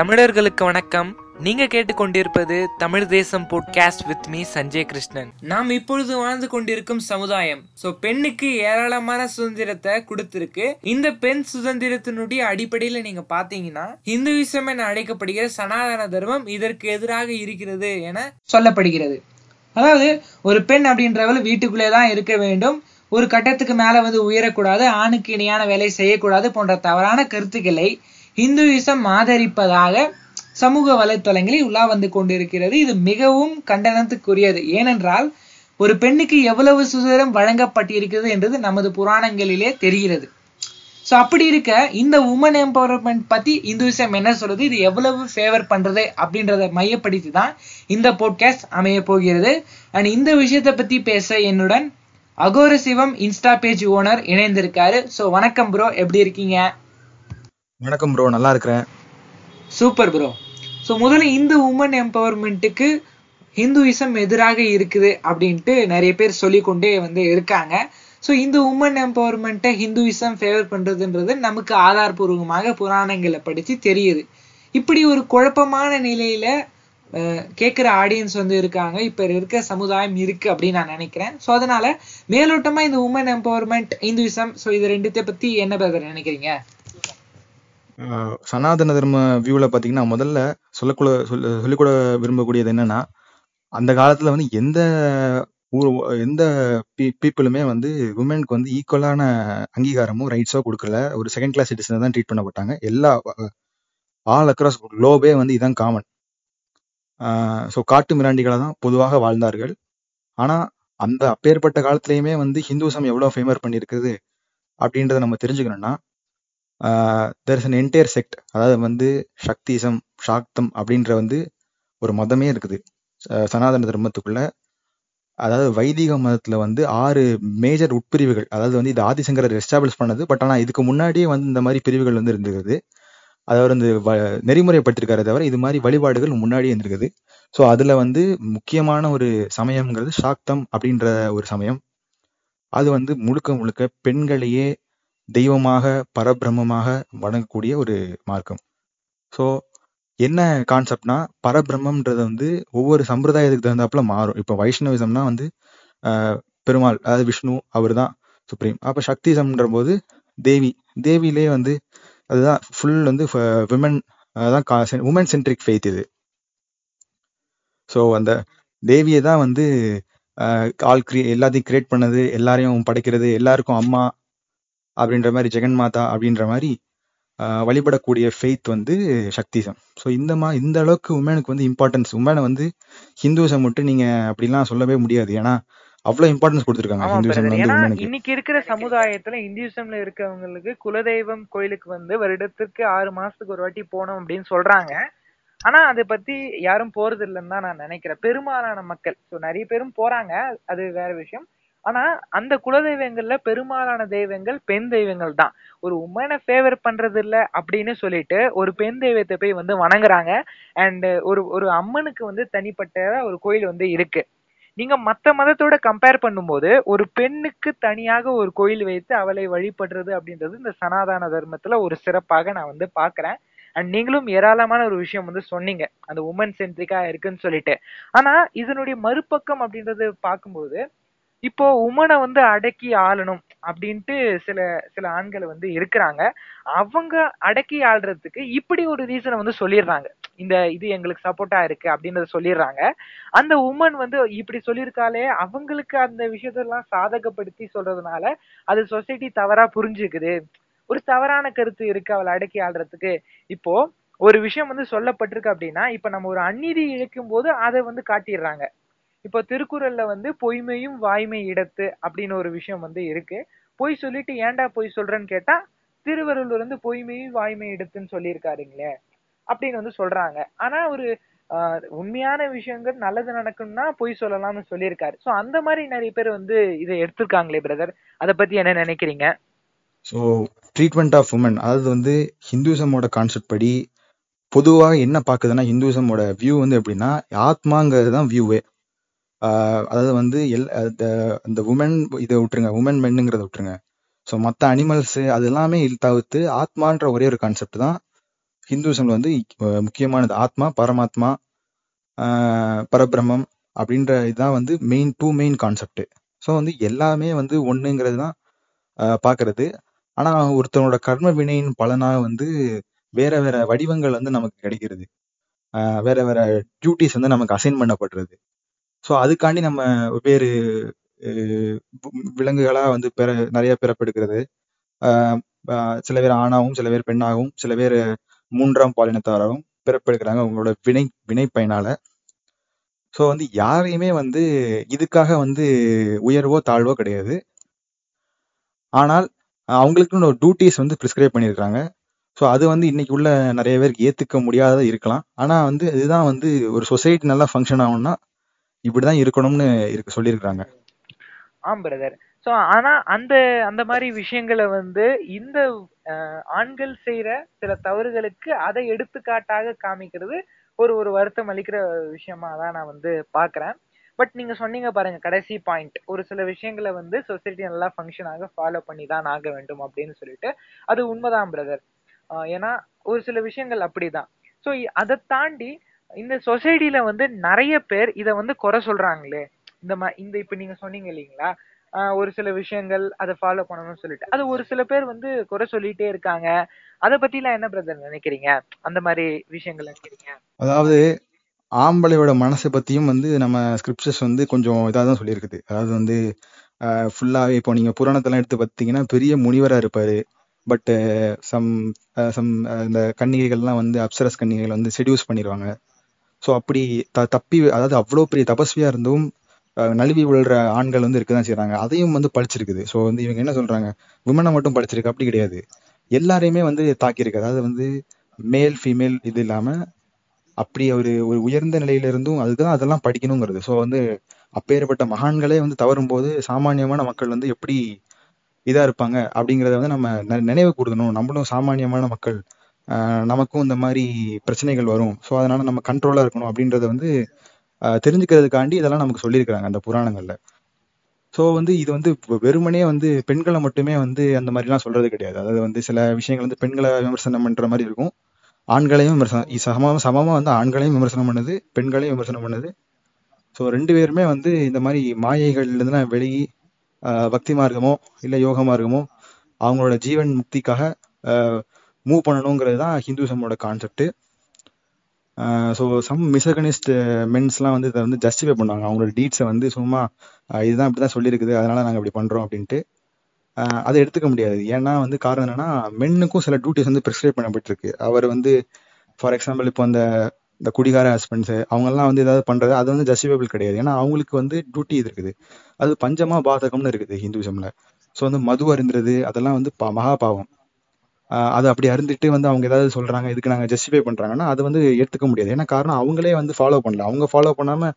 தமிழர்களுக்கு வணக்கம். நீங்க கேட்டுக்கொண்டிருப்பது Tamil Desam podcast with me Sanjay Krishnan. நாம் இப்பொழுது வாழ்ந்து கொண்டிருக்கும் சமுதாயம். சோ பெண்ணுக்கு ஏராளமான சுதந்திரத்தை கொடுத்திருக்கு. இந்த பெண் சுதந்திரத்தினுடைய அடிப்படையில நீங்க பாத்தீங்கன்னா இந்துவிசம் என அழைக்கப்படுகிற சனாதன தர்மம் இதற்கு எதிராக இருக்கிறது என சொல்லப்படுகிறது. அதாவது ஒரு பெண் அப்படின்றவள் வீட்டுக்குள்ளே தான் இருக்க வேண்டும். ஒரு கட்டத்துக்கு மேல வந்து உயரக்கூடாது ஆணுக்கு இணையான வேலை செய்யக்கூடாது போன்ற தவறான கருத்துக்களை இந்துயிசம் ஆதரிப்பதாக சமூக வலைத்தளங்களில் உலா வந்து கொண்டிருக்கிறது. இது மிகவும் கண்டனத்துக்குரியது. ஏனென்றால் ஒரு பெண்ணுக்கு எவ்வளவு சுதந்திரம் வழங்கப்பட்டிருக்கிறது என்றது நமது புராணங்களிலே தெரிகிறது. ஸோ அப்படி இருக்க இந்த உமன் எம்பவர்மெண்ட் பத்தி இந்துவிசம் என்ன சொல்றது இது எவ்வளவு ஃபேவர் பண்றது அப்படின்றத மையப்படுத்தி தான் இந்த போட்காஸ்ட் அமைய போகிறது. அண்ட் இந்த விஷயத்தை பத்தி பேச என்னுடன் Aghora Shivam insta page owner இணைந்திருக்காரு. So வணக்கம் ப்ரோ எப்படி இருக்கீங்க? வணக்கம் ப்ரோ நல்லா இருக்கிறேன். சூப்பர் ப்ரோ ஸோ முதல்ல இந்த உமன் எம்பவர்மெண்ட்டுக்கு ஹிந்துயிசம் எதிராக இருக்குது அப்படின்ட்டு நிறைய பேர் சொல்லிக்கொண்டே வந்து இருக்காங்க. ஸோ இந்த உமன் எம்பவர்மெண்ட்டை ஹிந்துயிசம் ஃபேவர் பண்றதுன்றது நமக்கு ஆதாரபூர்வமாக புராணங்களை படிச்சு தெரியுது. இப்படி ஒரு குழப்பமான நிலையில அஹ், கேட்குற ஆடியன்ஸ் வந்து இருக்காங்க. இப்ப இருக்க சமுதாயம் இருக்கு அப்படின்னு நான் நினைக்கிறேன். ஸோ அதனால மேலோட்டமா இந்த உமன் எம்பவர்மெண்ட் இந்துவிசம் ஸோ இது ரெண்டுத்தை பத்தி என்ன பிரதர் நினைக்கிறீங்க? சனாதன தர்ம வியூவில் பார்த்தீங்கன்னா முதல்ல சொல்லக்கூட சொல்ல சொல்லிக்கூட விரும்பக்கூடியது என்னன்னா அந்த காலத்தில் வந்து எந்த ஊர் எந்த பீப்புளுமே வந்து உமனுக்கு வந்து ஈக்குவலான அங்கீகாரமும் ரைட்ஸோ கொடுக்கல. ஒரு செகண்ட் கிளாஸ் சிட்டிசன் தான் ட்ரீட் பண்ணப்பட்டாங்க. எல்லா ஆல் அக்ராஸ் குளோபே வந்து இதுதான் காமன் ஸோ காட்டு மிராண்டிகளை தான் பொதுவாக வாழ்ந்தார்கள். ஆனால் அந்த அப்பேற்பட்ட காலத்திலயுமே வந்து ஹிந்துசம் எவ்வளோ ஃபேமர் பண்ணியிருக்குது அப்படின்றத நம்ம தெரிஞ்சுக்கணும்னா there is an entire sect அதாவது வந்து சக்திசம் சாக்தம் அப்படின்ற வந்து ஒரு மதமே இருக்குது. சனாதன தர்மத்துக்குள்ள. அதாவது வைதிக மதத்துல வந்து ஆறு மேஜர் உட்பிரிவுகள் அதாவது வந்து இது ஆதிசங்கரர் எஸ்டாப்ளிஷ் பண்ணது பட் ஆனால் இதுக்கு முன்னாடியே வந்து இந்த மாதிரி பிரிவுகள் வந்து இருந்திருக்குது அதாவது வந்து வ- நெறிமுறைப்படுத்திருக்காரே தவிர இது மாதிரி வழிபாடுகள் முன்னாடியே இருந்திருக்குது. ஸோ அதுல வந்து முக்கியமான ஒரு சமயம்ங்கிறது சாக்தம் அப்படின்ற ஒரு சமயம். அது வந்து முழுக்க முழுக்க பெண்களையே தெய்வமாக பரபிரம்மமாக வணங்கக்கூடிய ஒரு மார்க்கம். ஸோ என்ன கான்செப்ட்னா பரபிரம்மன்றது வந்து ஒவ்வொரு சம்பிரதாயத்துக்கு தகுந்தாப்புல மாறும். இப்போ வைஷ்ணவிசம்னா வந்து பெருமாள் அதாவது விஷ்ணு அவர் தான் சுப்ரீம் அப்போ சக்திசம்ன்ற போது தேவி. தேவியிலே வந்து அதுதான் ஃபுல் வந்து விமன் அதான் உமன் சென்ட்ரிக் ஃபெய்த் இது. ஸோ அந்த தேவியை தான் வந்து கால் ஆள் கிரி எல்லாத்தையும் கிரியேட் பண்ணது எல்லாரையும் படைக்கிறது எல்லாருக்கும் அம்மா அப்படின்ற மாதிரி ஜெகன் மாதா அப்படின்ற மாதிரி ஆஹ், வழிபடக்கூடிய ஃபெய்த் வந்து சக்திசம். ஸோ இந்த மா இந்த அளவுக்கு உமனுக்கு வந்து இம்பார்ட்டன்ஸ் உமனை வந்து ஹிந்துசம் மட்டும் நீங்க அப்படிலாம் சொல்லவே முடியாது. ஏன்னா அவ்வளவு இம்பார்ட்டன்ஸ் கொடுத்துருக்காங்க ஹிந்துசம் இன்னைக்கு இருக்கிற சமுதாயத்துல இந்துயிசம்ல இருக்கவங்களுக்கு குலதெய்வம் கோயிலுக்கு வந்து வருடத்திற்கு ஆறு மாசத்துக்கு ஒரு வாட்டி போகணும் அப்படின்னு சொல்றாங்க. ஆனா அதை பத்தி யாரும் போறது இல்லைன்னு தான் நான் நினைக்கிறேன். பெரும்பாலான மக்கள் ஸோ நிறைய பேரும் போறாங்க. அது வேற விஷயம். ஆனா அந்த குலதெய்வங்கள்ல பெரும்பாலான தெய்வங்கள் பெண் தெய்வங்கள் தான். ஒரு உமனை ஃபேவர் பண்றது இல்ல அப்படின்னு சொல்லிட்டு ஒரு பெண் தெய்வத்தை போய் வந்து வணங்குறாங்க. அண்ட் ஒரு ஒரு அம்மனுக்கு வந்து தனிப்பட்ட ஒரு கோயில் வந்து இருக்கு. நீங்க மத்த மதத்தோட கம்பேர் பண்ணும்போது ஒரு பெண்ணுக்கு தனியாக ஒரு கோயில் வைத்து அவளை வழிபடுறது அப்படின்றது இந்த சனாதன தர்மத்துல ஒரு சிறப்பாக நான் வந்து பாக்குறேன் அண்ட் நீங்களும் ஏராளமான ஒரு விஷயம் வந்து சொன்னீங்க. அந்த உமன் சென்ட்ரிக்கா இருக்குன்னு சொல்லிட்டு. ஆனா இதனுடைய மறுபக்கம் அப்படின்றது பார்க்கும்போது இப்போ உமனை வந்து அடக்கி ஆளணும் அப்படின்ட்டு சில சில ஆண்கள் வந்து இருக்கிறாங்க. அவங்க அடக்கி ஆள்றதுக்கு இப்படி ஒரு ரீசனை வந்து சொல்லிடுறாங்க. இந்த இது எங்களுக்கு சப்போர்ட்டா இருக்கு அப்படின்றத சொல்லிடுறாங்க. அந்த உமன் வந்து இப்படி சொல்லியிருக்காலே அவங்களுக்கு அந்த விஷயத்தெல்லாம் சாதகப்படுத்தி சொல்றதுனால அது சொசைட்டி தவறா புரிஞ்சுக்குது. ஒரு தவறான கருத்து இருக்கு அவளை அடக்கி ஆள்றதுக்கு. இப்போ ஒரு விஷயம் வந்து சொல்லப்பட்டிருக்கு அப்படின்னா இப்ப நம்ம ஒரு அந்நீதி இழைக்கும் போது அதை வந்து காட்டிடுறாங்க. இப்போ திருக்குறள்ல வந்து பொய்மையும் வாய்மை இடத்து அப்படின்னு ஒரு விஷயம் வந்து இருக்கு. பொய் சொல்லிட்டு ஏன்டா பொய் சொல்றேன்னு கேட்டா திருவருள் வந்து பொய்மையும் வாய்மை இடத்துன்னு சொல்லியிருக்காருங்களே அப்படின்னு வந்து சொல்றாங்க. ஆனா ஒரு உண்மையான விஷயங்கள் நல்லது நடக்கும்னா பொய் சொல்லலாம்னு சொல்லியிருக்காரு. சோ அந்த மாதிரி நிறைய பேர் வந்து இதை எடுத்திருக்காங்களே பிரதர் அதை பத்தி என்ன நினைக்கிறீங்க? ஸோ ட்ரீட்மெண்ட் ஆஃப் உமன் அதாவது வந்து ஹிந்துசமோட கான்செப்ட் படி பொதுவாக என்ன பார்க்குதுன்னா ஹிந்துசமோட வியூ வந்து எப்படின்னா ஆத்மாங்கிறது தான் வியூவே அதாவது வந்து எல் அந்த- உமன் இதை விட்டுருங்க உமன் மென்னுங்கிறத விட்டுருங்க. ஸோ மற்ற அனிமல்ஸ் அது எல்லாமே தவிர்த்து ஆத்மான்ற ஒரே ஒரு கான்செப்ட் தான். ஹிந்துசம்ல வந்து முக்கியமானது ஆத்மா பரமாத்மா பரபிரமம் பரபிரம்மம் அப்படின்ற இதுதான் வந்து main to main concept so வந்து எல்லாமே வந்து ஒன்றுங்கிறது தான் பார்க்கறது. ஆனால் ஒருத்தனோட கர்ம வினையின் பலனாக வந்து வேற வேற வடிவங்கள் வந்து நமக்கு கிடைக்கிறது. வேற வேற டியூட்டிஸ் வந்து நமக்கு அசைன் பண்ணப்படுறது. ஸோ அதுக்காண்டி நம்ம வெவ்வேறு விலங்குகளாக வந்து பிற நிறைய பிறப்பெடுக்கிறது சில பேர் ஆணாகவும் சில பேர் பெண்ணாகவும் சில பேர் மூன்றாம் பாலினத்தாராகவும் பிறப்பெடுக்கிறாங்க அவங்களோட வினை வினை பயனால ஸோ வந்து யாரையுமே வந்து இதுக்காக வந்து உயர்வோ தாழ்வோ கிடையாது. ஆனால் அவங்களுக்குன்னு ஒரு டியூட்டிஸ் வந்து ப்ரிஸ்கிரைப் பண்ணியிருக்காங்க ஸோ அது வந்து இன்னைக்கு உள்ள நிறைய பேருக்கு ஏற்றுக்க முடியாத இருக்கலாம். ஆனால் வந்து இதுதான் வந்து ஒரு சொசைட்டி நல்லா ஃபங்க்ஷன் ஆகும்னா இப்படிதான் இருக்கணும்னு இருக்கு சொல்லியிருக்கிறாங்க. ஆம் பிரதர் சோ ஆனா அந்த அந்த மாதிரி விஷயங்களை வந்து இந்த ஆண்கள் செய்யற சில தவறுகளுக்கு அதை எடுத்துக்காட்டாக காமிக்கிறது ஒரு ஒரு வருத்தம் அளிக்கிற விஷயமா தான் நான் வந்து பாக்குறேன் பட் நீங்க சொன்னீங்க பாருங்க கடைசி பாயிண்ட் ஒரு சில விஷயங்களை வந்து சொசைட்டி நல்லா ஃபங்க்ஷன் ஆக ஃபாலோ பண்ணி தான் ஆக வேண்டும் அப்படின்னு சொல்லிட்டு. அது உண்மைதான் பிரதர் ஏன்னா ஒரு சில விஷயங்கள் அப்படிதான். ஸோ அதை தாண்டி இந்த சொசைட்டில வந்து நிறைய பேர் இதை வந்து குறை சொல்றாங்களே. இந்த மா இந்த இப்ப நீங்க சொன்னீங்க இல்லைங்களா? ஆஹ் ஒரு சில விஷயங்கள் அதை ஃபாலோ பண்ணணும்னு சொல்லிட்டு. அது ஒரு சில பேர் வந்து குறை சொல்லிட்டே இருக்காங்க. அத பத்திலாம் என்ன பிரதர் நினைக்கிறீங்க? அந்த மாதிரி விஷயங்கள் நினைக்கிறீங்க? அதாவது ஆம்பளையோட மனசை பத்தியும் வந்து நம்ம ஸ்கிரிப்டர்ஸ் வந்து கொஞ்சம் இதாக தான் சொல்லியிருக்குது. அதாவது வந்து ஃபுல்லாகவே இப்போ நீங்கள் புராணத்தெல்லாம் எடுத்து பார்த்தீங்கன்னா பெரிய முனிவராக இருப்பார். பட்டு சம் சம் இந்த கன்னிகைகள்லாம் வந்து அப்சரஸ் கன்னிகைகள் வந்து செடியூஸ் பண்ணிடுவாங்க ஸோ அப்படி த தப்பி அதாவது அவ்வளோ பெரிய தபஸ்வியாக இருந்தும் அஹ், நழுவி விழுற ஆண்கள் வந்து இருக்க தான் செய்கிறாங்க அதையும் வந்து படிச்சிருக்குது ஸோ வந்து இவங்க என்ன சொல்கிறாங்க விமனை மட்டும் படிச்சிருக்கு அப்படி கிடையாது. எல்லாரையுமே வந்து தாக்கியிருக்கு. அதாவது வந்து மேல் ஃபீமேல் இது இல்லாமல் அப்படி ஒரு ஒரு உயர்ந்த நிலையில இருந்தும் அதுதான் அதெல்லாம் படிக்கணுங்கிறது. ஸோ வந்து அப்பேற்பட்ட மகான்களே வந்து தவறும் போது சாமானியமான மக்கள் வந்து எப்படி இதா இருப்பாங்க? அப்படிங்கிறத வந்து நம்ம நினைவு கூடுதணும் நம்மளும் சாமானியமான மக்கள். நமக்கும் இந்த மாதிரி பிரச்சனைகள் வரும். ஸோ அதனால நம்ம கண்ட்ரோலா இருக்கணும் அப்படின்றத வந்து தெரிஞ்சுக்கிறதுக்காண்டி இதெல்லாம் நமக்கு சொல்லியிருக்கிறாங்க அந்த புராணங்கள்ல. ஸோ வந்து இது வந்து வெறுமனே வந்து பெண்களை மட்டுமே வந்து அந்த மாதிரிலாம் சொல்றது கிடையாது. அதாவது வந்து சில விஷயங்கள் வந்து பெண்களை விமர்சனம் பண்ற மாதிரி இருக்கும். ஆண்களையும் விமர்சனம் சமமாக சமமாக வந்து ஆண்களையும் விமர்சனம் பண்ணுது பெண்களையும் விமர்சனம் பண்ணுது. ஸோ ரெண்டு பேருமே வந்து இந்த மாதிரி மாயைகள்ல வெளியி வெளியே பக்தி மார்க்கமோ இல்லை யோக மார்க்கமோ அவங்களோட ஜீவன் முக்திக்காக மூவ் பண்ணணுங்கிறது தான் ஹிந்துசமோட கான்செப்ட் ஸோ சம் மிசகனிஸ்ட் மென்ஸ்லாம் வந்து இதை வந்து ஜஸ்டிஃபை பண்ணுவாங்க அவங்களோட டீட்ஸை வந்து சும்மா இதுதான் இப்படி தான் சொல்லியிருக்குது அதனால நாங்கள் இப்படி பண்ணுறோம் அப்படின்ட்டு. அதை எடுத்துக்க முடியாது. ஏன்னா வந்து காரணம் என்னன்னா மென்னுக்கும் சில டியூட்டிஸ் வந்து ப்ரிஸ்கிரைப் பண்ணப்பட்டிருக்கு. அவர் வந்து ஃபார் எக்ஸாம்பிள் இப்போ அந்த இந்த குடிகார ஹஸ்பண்ட்ஸு அவங்கெல்லாம் வந்து ஏதாவது பண்ணுறது அது வந்து ஜஸ்டிஃபைபிள் கிடையாது. ஏன்னா அவங்களுக்கு வந்து டியூட்டி இது இருக்குது. அது பஞ்சமா பாதகம்னு இருக்குது ஹிந்துசம்ல. ஸோ வந்து மது அருந்துறது அதெல்லாம் வந்து பா- மகா பாவம் அது அப்படி அருந்துட்டு வந்து அவங்க ஏதாவது சொல்றாங்க இதுக்கு நாங்க ஜஸ்டிஃபை பண்றாங்கன்னா அது வந்து ஏத்துக்க முடியாது. ஏன்னா காரணம் அவங்களே வந்து ஃபாலோ பண்ணல. அவங்க ஃபாலோ பண்ணாம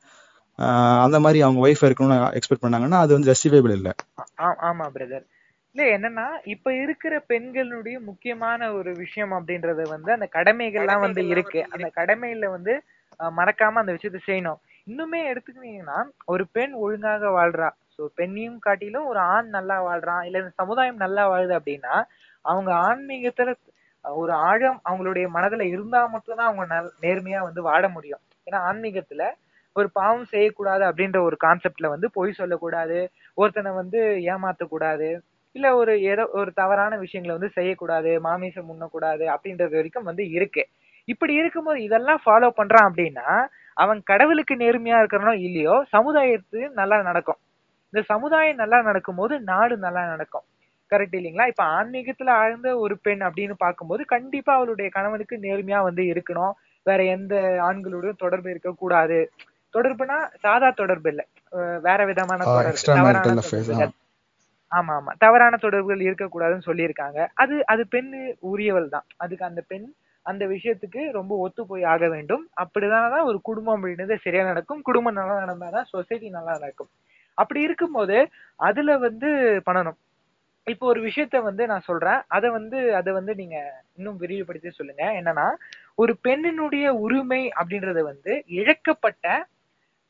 அந்த மாதிரி அவங்க ஒய்ஃப் இருக்கணும்னு எக்ஸ்பெக்ட் பண்ணாங்கன்னா அது வந்து ஜஸ்டிஃபைபிள் இல்லை. ஆ- ஆமா பிரதர் இல்ல என்னன்னா இப்ப இருக்கிற பெண்களுடைய முக்கியமான ஒரு விஷயம் அப்படின்றது வந்து அந்த கடமைகள்லாம் வந்து இருக்கு. அந்த கடமையில வந்து மறக்காம அந்த விஷயத்த செய்யணும். இன்னுமே எடுத்துக்கிட்டீங்கன்னா ஒரு பெண் ஒழுங்காக வாழ்றா. ஸோ பெண்ணையும் காட்டிலும் ஒரு ஆண் நல்லா வாழ்றான் இல்ல இந்த சமுதாயம் நல்லா வாழுது அப்படின்னா அவங்க ஆன்மீகத்துல ஒரு ஆழம் அவங்களுடைய மனதுல இருந்தா மட்டும்தான் அவங்க நல்- நேர்மையா வந்து வாழ முடியும். ஏன்னா ஆன்மீகத்துல ஒரு பாவம் செய்யக்கூடாது அப்படின்ற ஒரு கான்செப்ட்ல வந்து பொய் சொல்லக்கூடாது ஒருத்தனை வந்து ஏமாத்தக்கூடாது இல்ல ஒரு ஏதோ ஒரு தவறான விஷயங்களை வந்து செய்யக்கூடாது மாமிசம் உண்ணக்கூடாது அப்படின்றது வரைக்கும் வந்து இருக்கு. இப்படி இருக்கும்போது இதெல்லாம் ஃபாலோ பண்றான் அப்படின்னா அவன் கடவுளுக்கு நேர்மையா இருக்கிறனோ இல்லையோ சமுதாயத்துக்கு நல்லா நடக்கும். இந்த சமுதாயம் நல்லா நடக்கும்போது நாடு நல்லா நடக்கும். கரெக்ட் இல்லைங்களா? இப்ப ஆன்மீகத்துல ஆழ்ந்த ஒரு பெண் அப்படின்னு பார்க்கும்போது கண்டிப்பா அவளுடைய கணவனுக்கு நேர்மையா வந்து இருக்கணும். வேற எந்த ஆண்களோடையும் தொடர்பு இருக்கக்கூடாது. தொடர்புனா சாதா தொடர்பு இல்ல. வேற விதமான தொடர்பு. ஆமா ஆமா. தவறான தொடர்புகள் இருக்கக்கூடாதுன்னு சொல்லியிருக்காங்க. அது அது பெண்ணு உரியவள் தான். அதுக்கு அந்த பெண் அந்த விஷயத்துக்கு ரொம்ப ஒத்து போய் ஆக வேண்டும். அப்படிதான் தான் ஒரு குடும்பம் அப்படின்றது சரியா நடக்கும். குடும்பம் நல்லா நடந்தாதான் சொசைட்டி நல்லா நடக்கும். அப்படி இருக்கும்போது அதுல வந்து பண்ணணும். இப்போ ஒரு விஷயத்த வந்து நான் சொல்றேன். அதை வந்து அதை வந்து நீங்க இன்னும் விரிவுபடுத்தி சொல்லுங்க. என்னன்னா ஒரு பெண்ணினுடைய உரிமை அப்படின்றது வந்து இழக்கப்பட்ட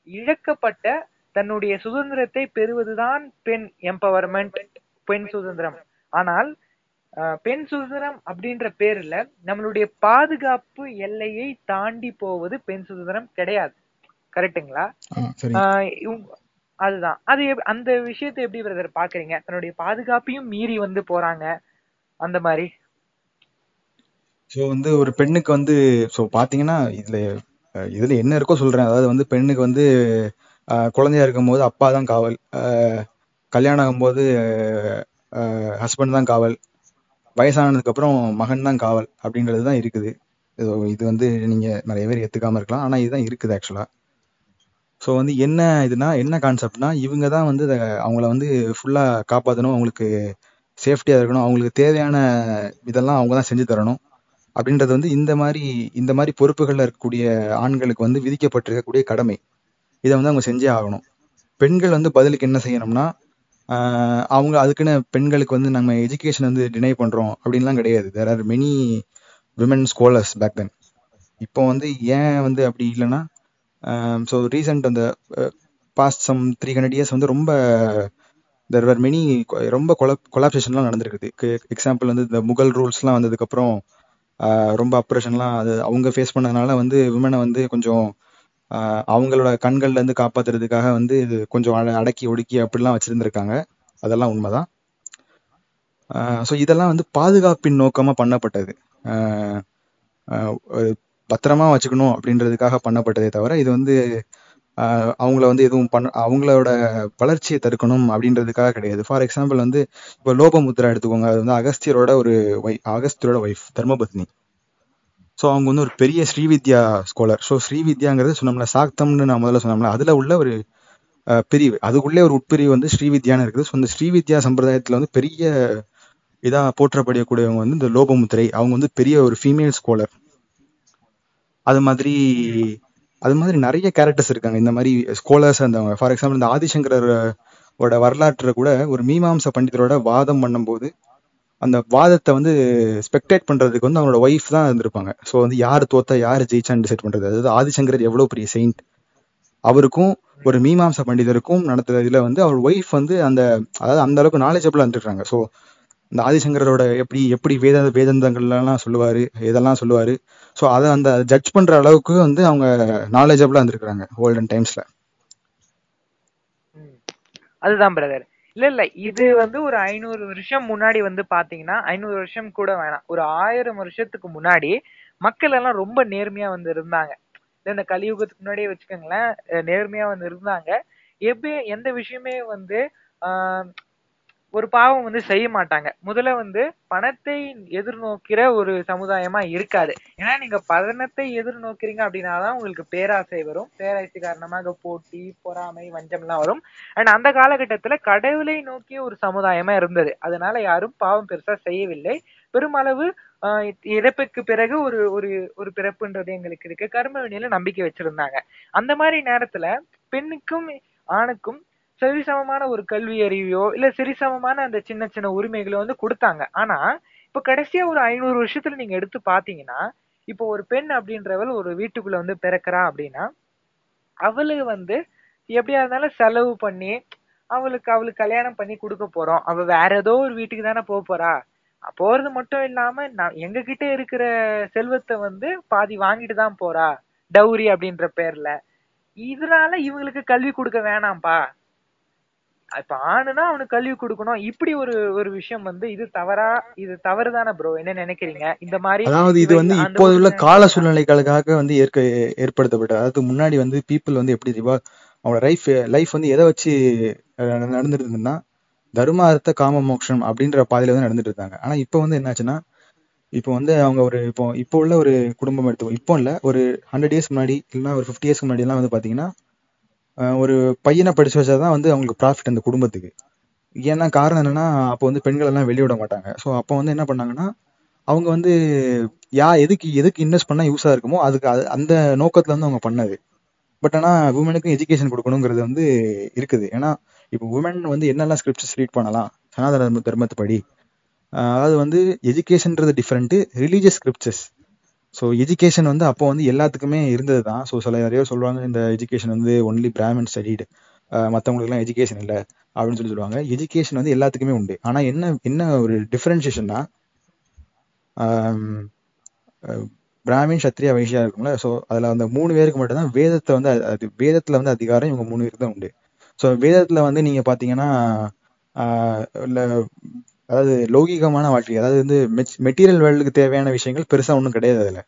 இழக்கப்பட்ட தன்னுடைய சுதந்திரத்தை பெறுவதுதான் பெண் எம்பவர்மெண்ட் பெண் சுதந்திரம். ஆனால் பெண் சுதந்திரம் அப்படின்ற பேர்ல நம்மளுடைய பாதுகாப்பு எல்லையை தாண்டி போவது பெண் சுதந்திரம் கிடையாது. கரெக்ட்டுங்களா? அதுதான். அது எப்- அந்த விஷயத்தை எப்படி பிரதர் பாக்குறீங்க தன்னுடைய பாதுகாப்பையும் மீறி வந்து போறாங்க. அந்த மாதிரி. ஸோ வந்து ஒரு பெண்ணுக்கு வந்து ஸோ பார்த்தீங்கன்னா இதுல அஹ், இதுல என்ன இருக்கோ சொல்றேன். அதாவது வந்து பெண்ணுக்கு வந்து அஹ், குழந்தையா இருக்கும்போது அப்பா தான் காவல். அஹ், கல்யாணம் ஆகும்போது ஹஸ்பண்ட் தான் காவல். வயசானதுக்கு அப்புறம் மகன் தான் காவல் அப்படின்றது தான் இருக்குது. இது இது வந்து நீங்க நிறைய பேர் ஏத்துக்காம இருக்கலாம். ஆனா இதுதான் இருக்குது ஆக்சுவலா ஸோ வந்து என்ன இதுனா என்ன கான்செப்ட்னா இவங்க தான் வந்து அவங்கள வந்து ஃபுல்லா காப்பாற்றணும் அவங்களுக்கு சேஃப்டியா இருக்கணும் அவங்களுக்கு தேவையான இதெல்லாம் அவங்க தான் செஞ்சு தரணும். அப்படின்றது வந்து இந்த மாதிரி இந்த மாதிரி பொறுப்புகளில் இருக்கக்கூடிய ஆண்களுக்கு வந்து விதிக்கப்பட்டிருக்கக்கூடிய கடமை. இதை வந்து அவங்க செஞ்சே ஆகணும். பெண்கள் வந்து பதிலுக்கு என்ன செய்யணும்னா அவங்க அதுக்குன்னு பெண்களுக்கு வந்து நம்ம எஜுகேஷன் வந்து டினை பண்றோம் அப்படின்லாம் கிடையாது. There are many women scholars back then இப்போ வந்து ஏன் வந்து அப்படி இல்லைன்னா Um, ஸோ ரீசெண்ட் அந்த past some three hundred years வந்து ரொம்ப தெர் ஆர் மெனி ரொம்ப கொலாப்சேஷன்லாம் நடந்திருக்குது. எக்ஸாம்பிள் வந்து இந்த முகல் ரூல்ஸ்லாம் வந்ததுக்கப்புறம் uh, ரொம்ப அப்ரேஷன்லாம் அது அவங்க ஃபேஸ் பண்ணதுனால வந்து விமனை வந்து கொஞ்சம் uh, அவங்களோட கண்கள்லேருந்து காப்பாற்றுறதுக்காக காப்பாத்துறதுக்காக வந்து இது கொஞ்சம் அட- அடக்கி ஒடுக்கி அப்படிலாம் வச்சுருந்துருக்காங்க. அதெல்லாம் உண்மைதான். Uh, ஸோ இதெல்லாம் வந்து பாதுகாப்பின் நோக்கமாக பண்ணப்பட்டது. பத்திரமா வச்சுக்கணும் அப்படின்றதுக்காக பண்ணப்பட்டதே தவிர இது வந்து அவங்கள வந்து எதுவும் பண்ண அவங்களோட வளர்ச்சியை தடுக்கணும் அப்படின்றதுக்காக கிடையாது. ஃபார் எக்ஸாம்பிள் வந்து இப்போ லோபமுத்ரா எடுத்துக்கோங்க. அது வந்து அகஸ்தியரோட ஒரு வை அகஸ்தியரோட ஒய்ஃப் தர்மபத்னி. ஸோ அவங்க வந்து ஒரு பெரிய ஸ்ரீவித்யா ஸ்காலர் ஸோ ஸ்ரீவித்யாங்கிறது சொன்னோம்ல சாக்தம்னு நான் முதல்ல சொன்னோம்ல அதில் உள்ள ஒரு பிரிவு. அதுக்குள்ளே ஒரு உட்பிரிவு வந்து ஸ்ரீவித்யான்னு இருக்குது. ஸோ இந்த ஸ்ரீவித்யா சம்பிரதாயத்தில் வந்து பெரிய இதாக போற்றப்படக்கூடியவங்க வந்து இந்த லோபமுத்திரை அவங்க வந்து பெரிய ஒரு ஃபீமேல் ஸ்காலர் அது மாதிரி அது மாதிரி நிறைய கேரக்டர்ஸ் இருக்காங்க. இந்த மாதிரி ஸ்காலர்ஸ் இருந்தவங்க ஃபார் எக்ஸாம்பிள் இந்த ஆதிசங்கரோட வரலாற்றை கூட ஒரு மீமாம்ச பண்டிதரோட வாதம் பண்ணும்போது அந்த வாதத்தை வந்து ஸ்பெக்டேட் பண்றதுக்கு வந்து அவங்களோட ஒய்ஃப் தான் இருந்திருப்பாங்க. ஸோ வந்து யார் தோத்தா யார் ஜெயிச்சான்னு டிசைட் பண்றது. அதாவது ஆதிசங்கர் எவ்வளோ பெரிய செயின்ட் அவருக்கும் ஒரு மீமாம்ச பண்டிதருக்கும் நடத்துறதுல வந்து அவர் ஒய்ஃப் வந்து அந்த அதாவது அந்த அளவுக்கு நாலேஜபிளா இருந்துருக்காங்க. ஸோ இந்த ஆதிசங்கரோட எப்படி எப்படி வேத வேதந்தங்கள்லாம் சொல்லுவாரு இதெல்லாம் சொல்லுவாரு ஸோ அதை அந்த ஜட்ஜ் பண்ற அளவுக்கு வந்து அவங்க நாலேஜபிளா இருந்திருக்காங்க ஓல்டன் டைம்ஸ்ல அதுதான் பிரதர் இல்ல இல்ல. இது வந்து ஒரு ஐநூறு வருஷம் முன்னாடி வந்து பாத்தீங்கன்னா ஐநூறு வருஷம் கூட வேணாம். ஒரு ஆயிரம் வருஷத்துக்கு முன்னாடி மக்கள் எல்லாம் ரொம்ப நேர்மையா வந்து இருந்தாங்க. இந்த கலியுகத்துக்கு முன்னாடியே வச்சுக்கோங்களேன் நேர்மையா வந்து இருந்தாங்க. எப்ப எந்த விஷயமே வந்து ஆஹ் ஒரு பாவம் வந்து செய்ய மாட்டாங்க. முதல்ல வந்து பணத்தை எதிர்நோக்கிற ஒரு சமுதாயமா இருக்காது. ஏன்னா நீங்க பணத்தை எதிர்நோக்கிறீங்க அப்படின்னாதான் உங்களுக்கு பேராசை வரும். பேராசை காரணமாக போட்டி பொறாமை வஞ்சம்லாம் வரும். அண்ட் அந்த காலகட்டத்துல கடவுளை நோக்கிய ஒரு சமுதாயமா இருந்தது. அதனால யாரும் பாவம் பெருசா செய்யவில்லை. பெருமளவு இறப்புக்கு பிறகு ஒரு ஒரு ஒரு பிறப்புன்றது எங்களுக்கு இருக்கு. கர்ம வினையில நம்பிக்கை வச்சிருந்தாங்க. அந்த மாதிரி நேரத்துல பெண்ணுக்கும் ஆணுக்கும் சரிசமமான ஒரு கல்வி அறிவையோ இல்ல சரிசமமான அந்த சின்ன சின்ன உரிமைகளோ வந்து கொடுத்தாங்க. ஆனா இப்ப கடைசியா ஒரு ஐநூறு வருஷத்துல நீங்க எடுத்து பாத்தீங்கன்னா இப்போ ஒரு பெண் அப்படின்றவள் ஒரு வீட்டுக்குள்ள வந்து பிறக்கிறா அப்படின்னா அவளுக்கு வந்து எப்படியா இருந்தாலும் செலவு பண்ணி அவளுக்கு அவளுக்கு கல்யாணம் பண்ணி கொடுக்க போறோம். அவ வேற ஏதோ ஒரு வீட்டுக்கு தானே போக போறா. போறது மட்டும் இல்லாம நான் எங்க கிட்ட இருக்கிற செல்வத்தை வந்து பாதி வாங்கிட்டு தான் போறா. டௌரி அப்படின்ற பேர்ல. இதனால இவங்களுக்கு கல்வி கொடுக்க வேணாம்பா. இப்ப ஆணுனா அவனுக்கு கல்வி கொடுக்கணும். இப்படி ஒரு ஒரு விஷயம் வந்து இது தவறா இது தவறுதானே ப்ரோ என்ன நினைக்கிறீங்க? இந்த மாதிரி அதாவது இது வந்து இப்போது உள்ள கால? சூழ்நிலைகளுக்காக வந்து ஏற்க ஏற்படுத்தப்பட்டது. அதாவது முன்னாடி வந்து பீப்புள் வந்து எப்படி ரிவா அவங்களோட லைஃப் லைஃப் வந்து எதை வச்சு நடந்துட்டு இருந்ததுன்னா தர்ம அர்த்த காம மோட்சம் அப்படின்ற பாதையில வந்து நடந்துட்டு இருந்தாங்க. ஆனா இப்போ வந்து என்னாச்சுன்னா இப்போ வந்து அவங்க ஒரு இப்போ இப்போ உள்ள ஒரு குடும்பம் எடுத்துக்கோ இப்போ இல்ல ஒரு ஹண்ட்ரட் இயர்ஸ் முன்னாடி இல்லைன்னா ஒரு ஃபிஃப்டி இயர்ஸ்க்கு முன்னாடி எல்லாம் வந்து பாத்தீங்கன்னா ஒரு பையனை படிச்சு வச்சாதான் வந்து அவங்களுக்கு ப்ராஃபிட் அந்த குடும்பத்துக்கு. ஏன்னா காரணம் என்னன்னா அப்போ வந்து பெண்கள் எல்லாம் வெளியிட மாட்டாங்க. ஸோ அப்போ வந்து என்ன பண்ணாங்கன்னா அவங்க வந்து யா எதுக்கு எதுக்கு இன்வெஸ்ட் பண்ணால் யூஸாக இருக்குமோ அதுக்கு அது- அந்த நோக்கத்தில் வந்து அவங்க பண்ணது. பட் ஆனால் உமனுக்கும் எஜுகேஷன் கொடுக்கணுங்கிறது வந்து இருக்குது. ஏன்னா இப்போ உமன் வந்து என்னெல்லாம் ஸ்கிரிப்ட்ஸ் ரீட் பண்ணலாம்? சனாதன தர்மத்துப்படி. அதாவது வந்து எஜுகேஷன்ன்றது different religious scriptures so education வந்து அப்போ வந்து எல்லாத்துக்குமே இருந்தது தான் ஸோ சில நிறைய சொல்லுவாங்க இந்த எஜுகேஷன் வந்து ஒன்லி பிராமின் ஸ்டடிடு மற்றவங்களுக்குலாம் எஜுகேஷன் இல்லை அப்படின்னு சொல்லி சொல்லுவாங்க. எஜுகேஷன் வந்து எல்லாத்துக்குமே உண்டு. ஆனால் என்ன என்ன ஒரு டிஃபரன்ஷியேஷன்னா பிராமின் சத்ரியா வைஷியா இருக்கும்ல. ஸோ அதில் அந்த மூணு பேருக்கு மட்டும்தான் வேதத்தை வந்து அது- அது வேதத்தில் வந்து அதிகாரம் இவங்க மூணு பேருக்கு தான் உண்டு. ஸோ வேதத்தில் வந்து நீங்கள் பார்த்தீங்கன்னா இல்லை அதாவது லௌகிகமான வாழ்க்கை அதாவது வந்து மெட்டீரியல் வேர்ல்டுக்கு தேவையான விஷயங்கள் பெருசாக ஒன்றும் கிடையாது அதில்.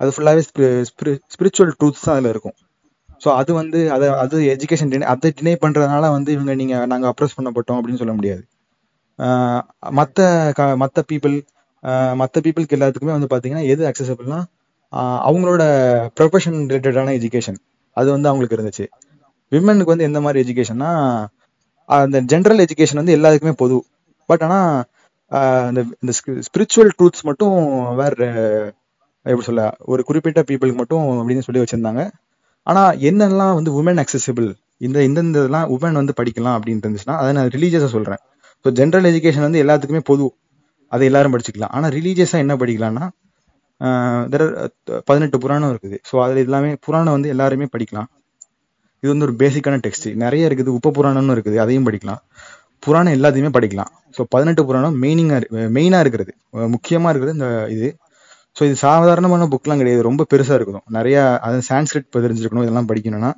அது ஃபுல்லாகவே ஸ்பிரிச்சுவல் ட்ரூத்ஸ் தான் அதில் இருக்கும். ஸோ அது வந்து அதை அது எஜுகேஷன் அதை டினை பண்ணுறதுனால வந்து இவங்க நீங்கள் நாங்கள் அப்ரோச் பண்ணப்பட்டோம் அப்படின்னு சொல்ல முடியாது. மற்ற க மற்ற பீப்புள் மற்ற பீப்புளுக்கு எல்லாத்துக்குமே வந்து பார்த்தீங்கன்னா எது அக்சசபிள்னா அவங்களோட ப்ரொஃபஷன் ரிலேட்டடான எஜுகேஷன் அது வந்து அவங்களுக்கு இருந்துச்சு. விமனுக்கு வந்து எந்த மாதிரி எஜுகேஷன்னா அந்த ஜென்ரல் எஜுகேஷன் வந்து எல்லாத்துக்குமே பொது. பட் ஆனால் இந்த இந்த ஸ்பிரிச்சுவல் ட்ரூத்ஸ் மட்டும் வேற எப்படி சொல்ல ஒரு குறிப்பிட்ட பீப்புளுக்கு மட்டும் அப்படின்னு சொல்லி வச்சிருந்தாங்க. ஆனா என்னெல்லாம் வந்து உமன் அக்சசிபிள் இந்த இந்தந்த இதெல்லாம் உமன் வந்து படிக்கலாம் அப்படின்னு இருந்துச்சுன்னா அதை நான் ரிலீஜியஸா சொல்றேன். ஸோ ஜென்ரல் எஜுகேஷன் வந்து எல்லாத்துக்குமே பொது. அதை எல்லாரும் படிச்சுக்கலாம். ஆனா ரிலீஜியஸா என்ன படிக்கலாம்னா பதினெட்டு புராணம் இருக்குது. ஸோ அதில் எல்லாமே புராணம் வந்து எல்லாருமே படிக்கலாம். இது வந்து ஒரு பேசிக்கான டெக்ஸ்ட் நிறைய இருக்குது. உப்ப புராணம்னு இருக்குது. அதையும் படிக்கலாம். புராணம் எல்லாத்தையுமே படிக்கலாம். ஸோ பதினெட்டு புராணம் மெயினிங்காக மெயினாக இருக்கிறது. முக்கியமாக முக்கியமா இருக்கிறது இந்த இது. ஸோ இது சாதாரணமான புக்லாம் கிடையாது. ரொம்ப பெருசா இருக்கணும். நிறையா அது சான்ஸ்கிரிட் தெரிஞ்சிருக்கணும் இதெல்லாம் படிக்கணும்னா.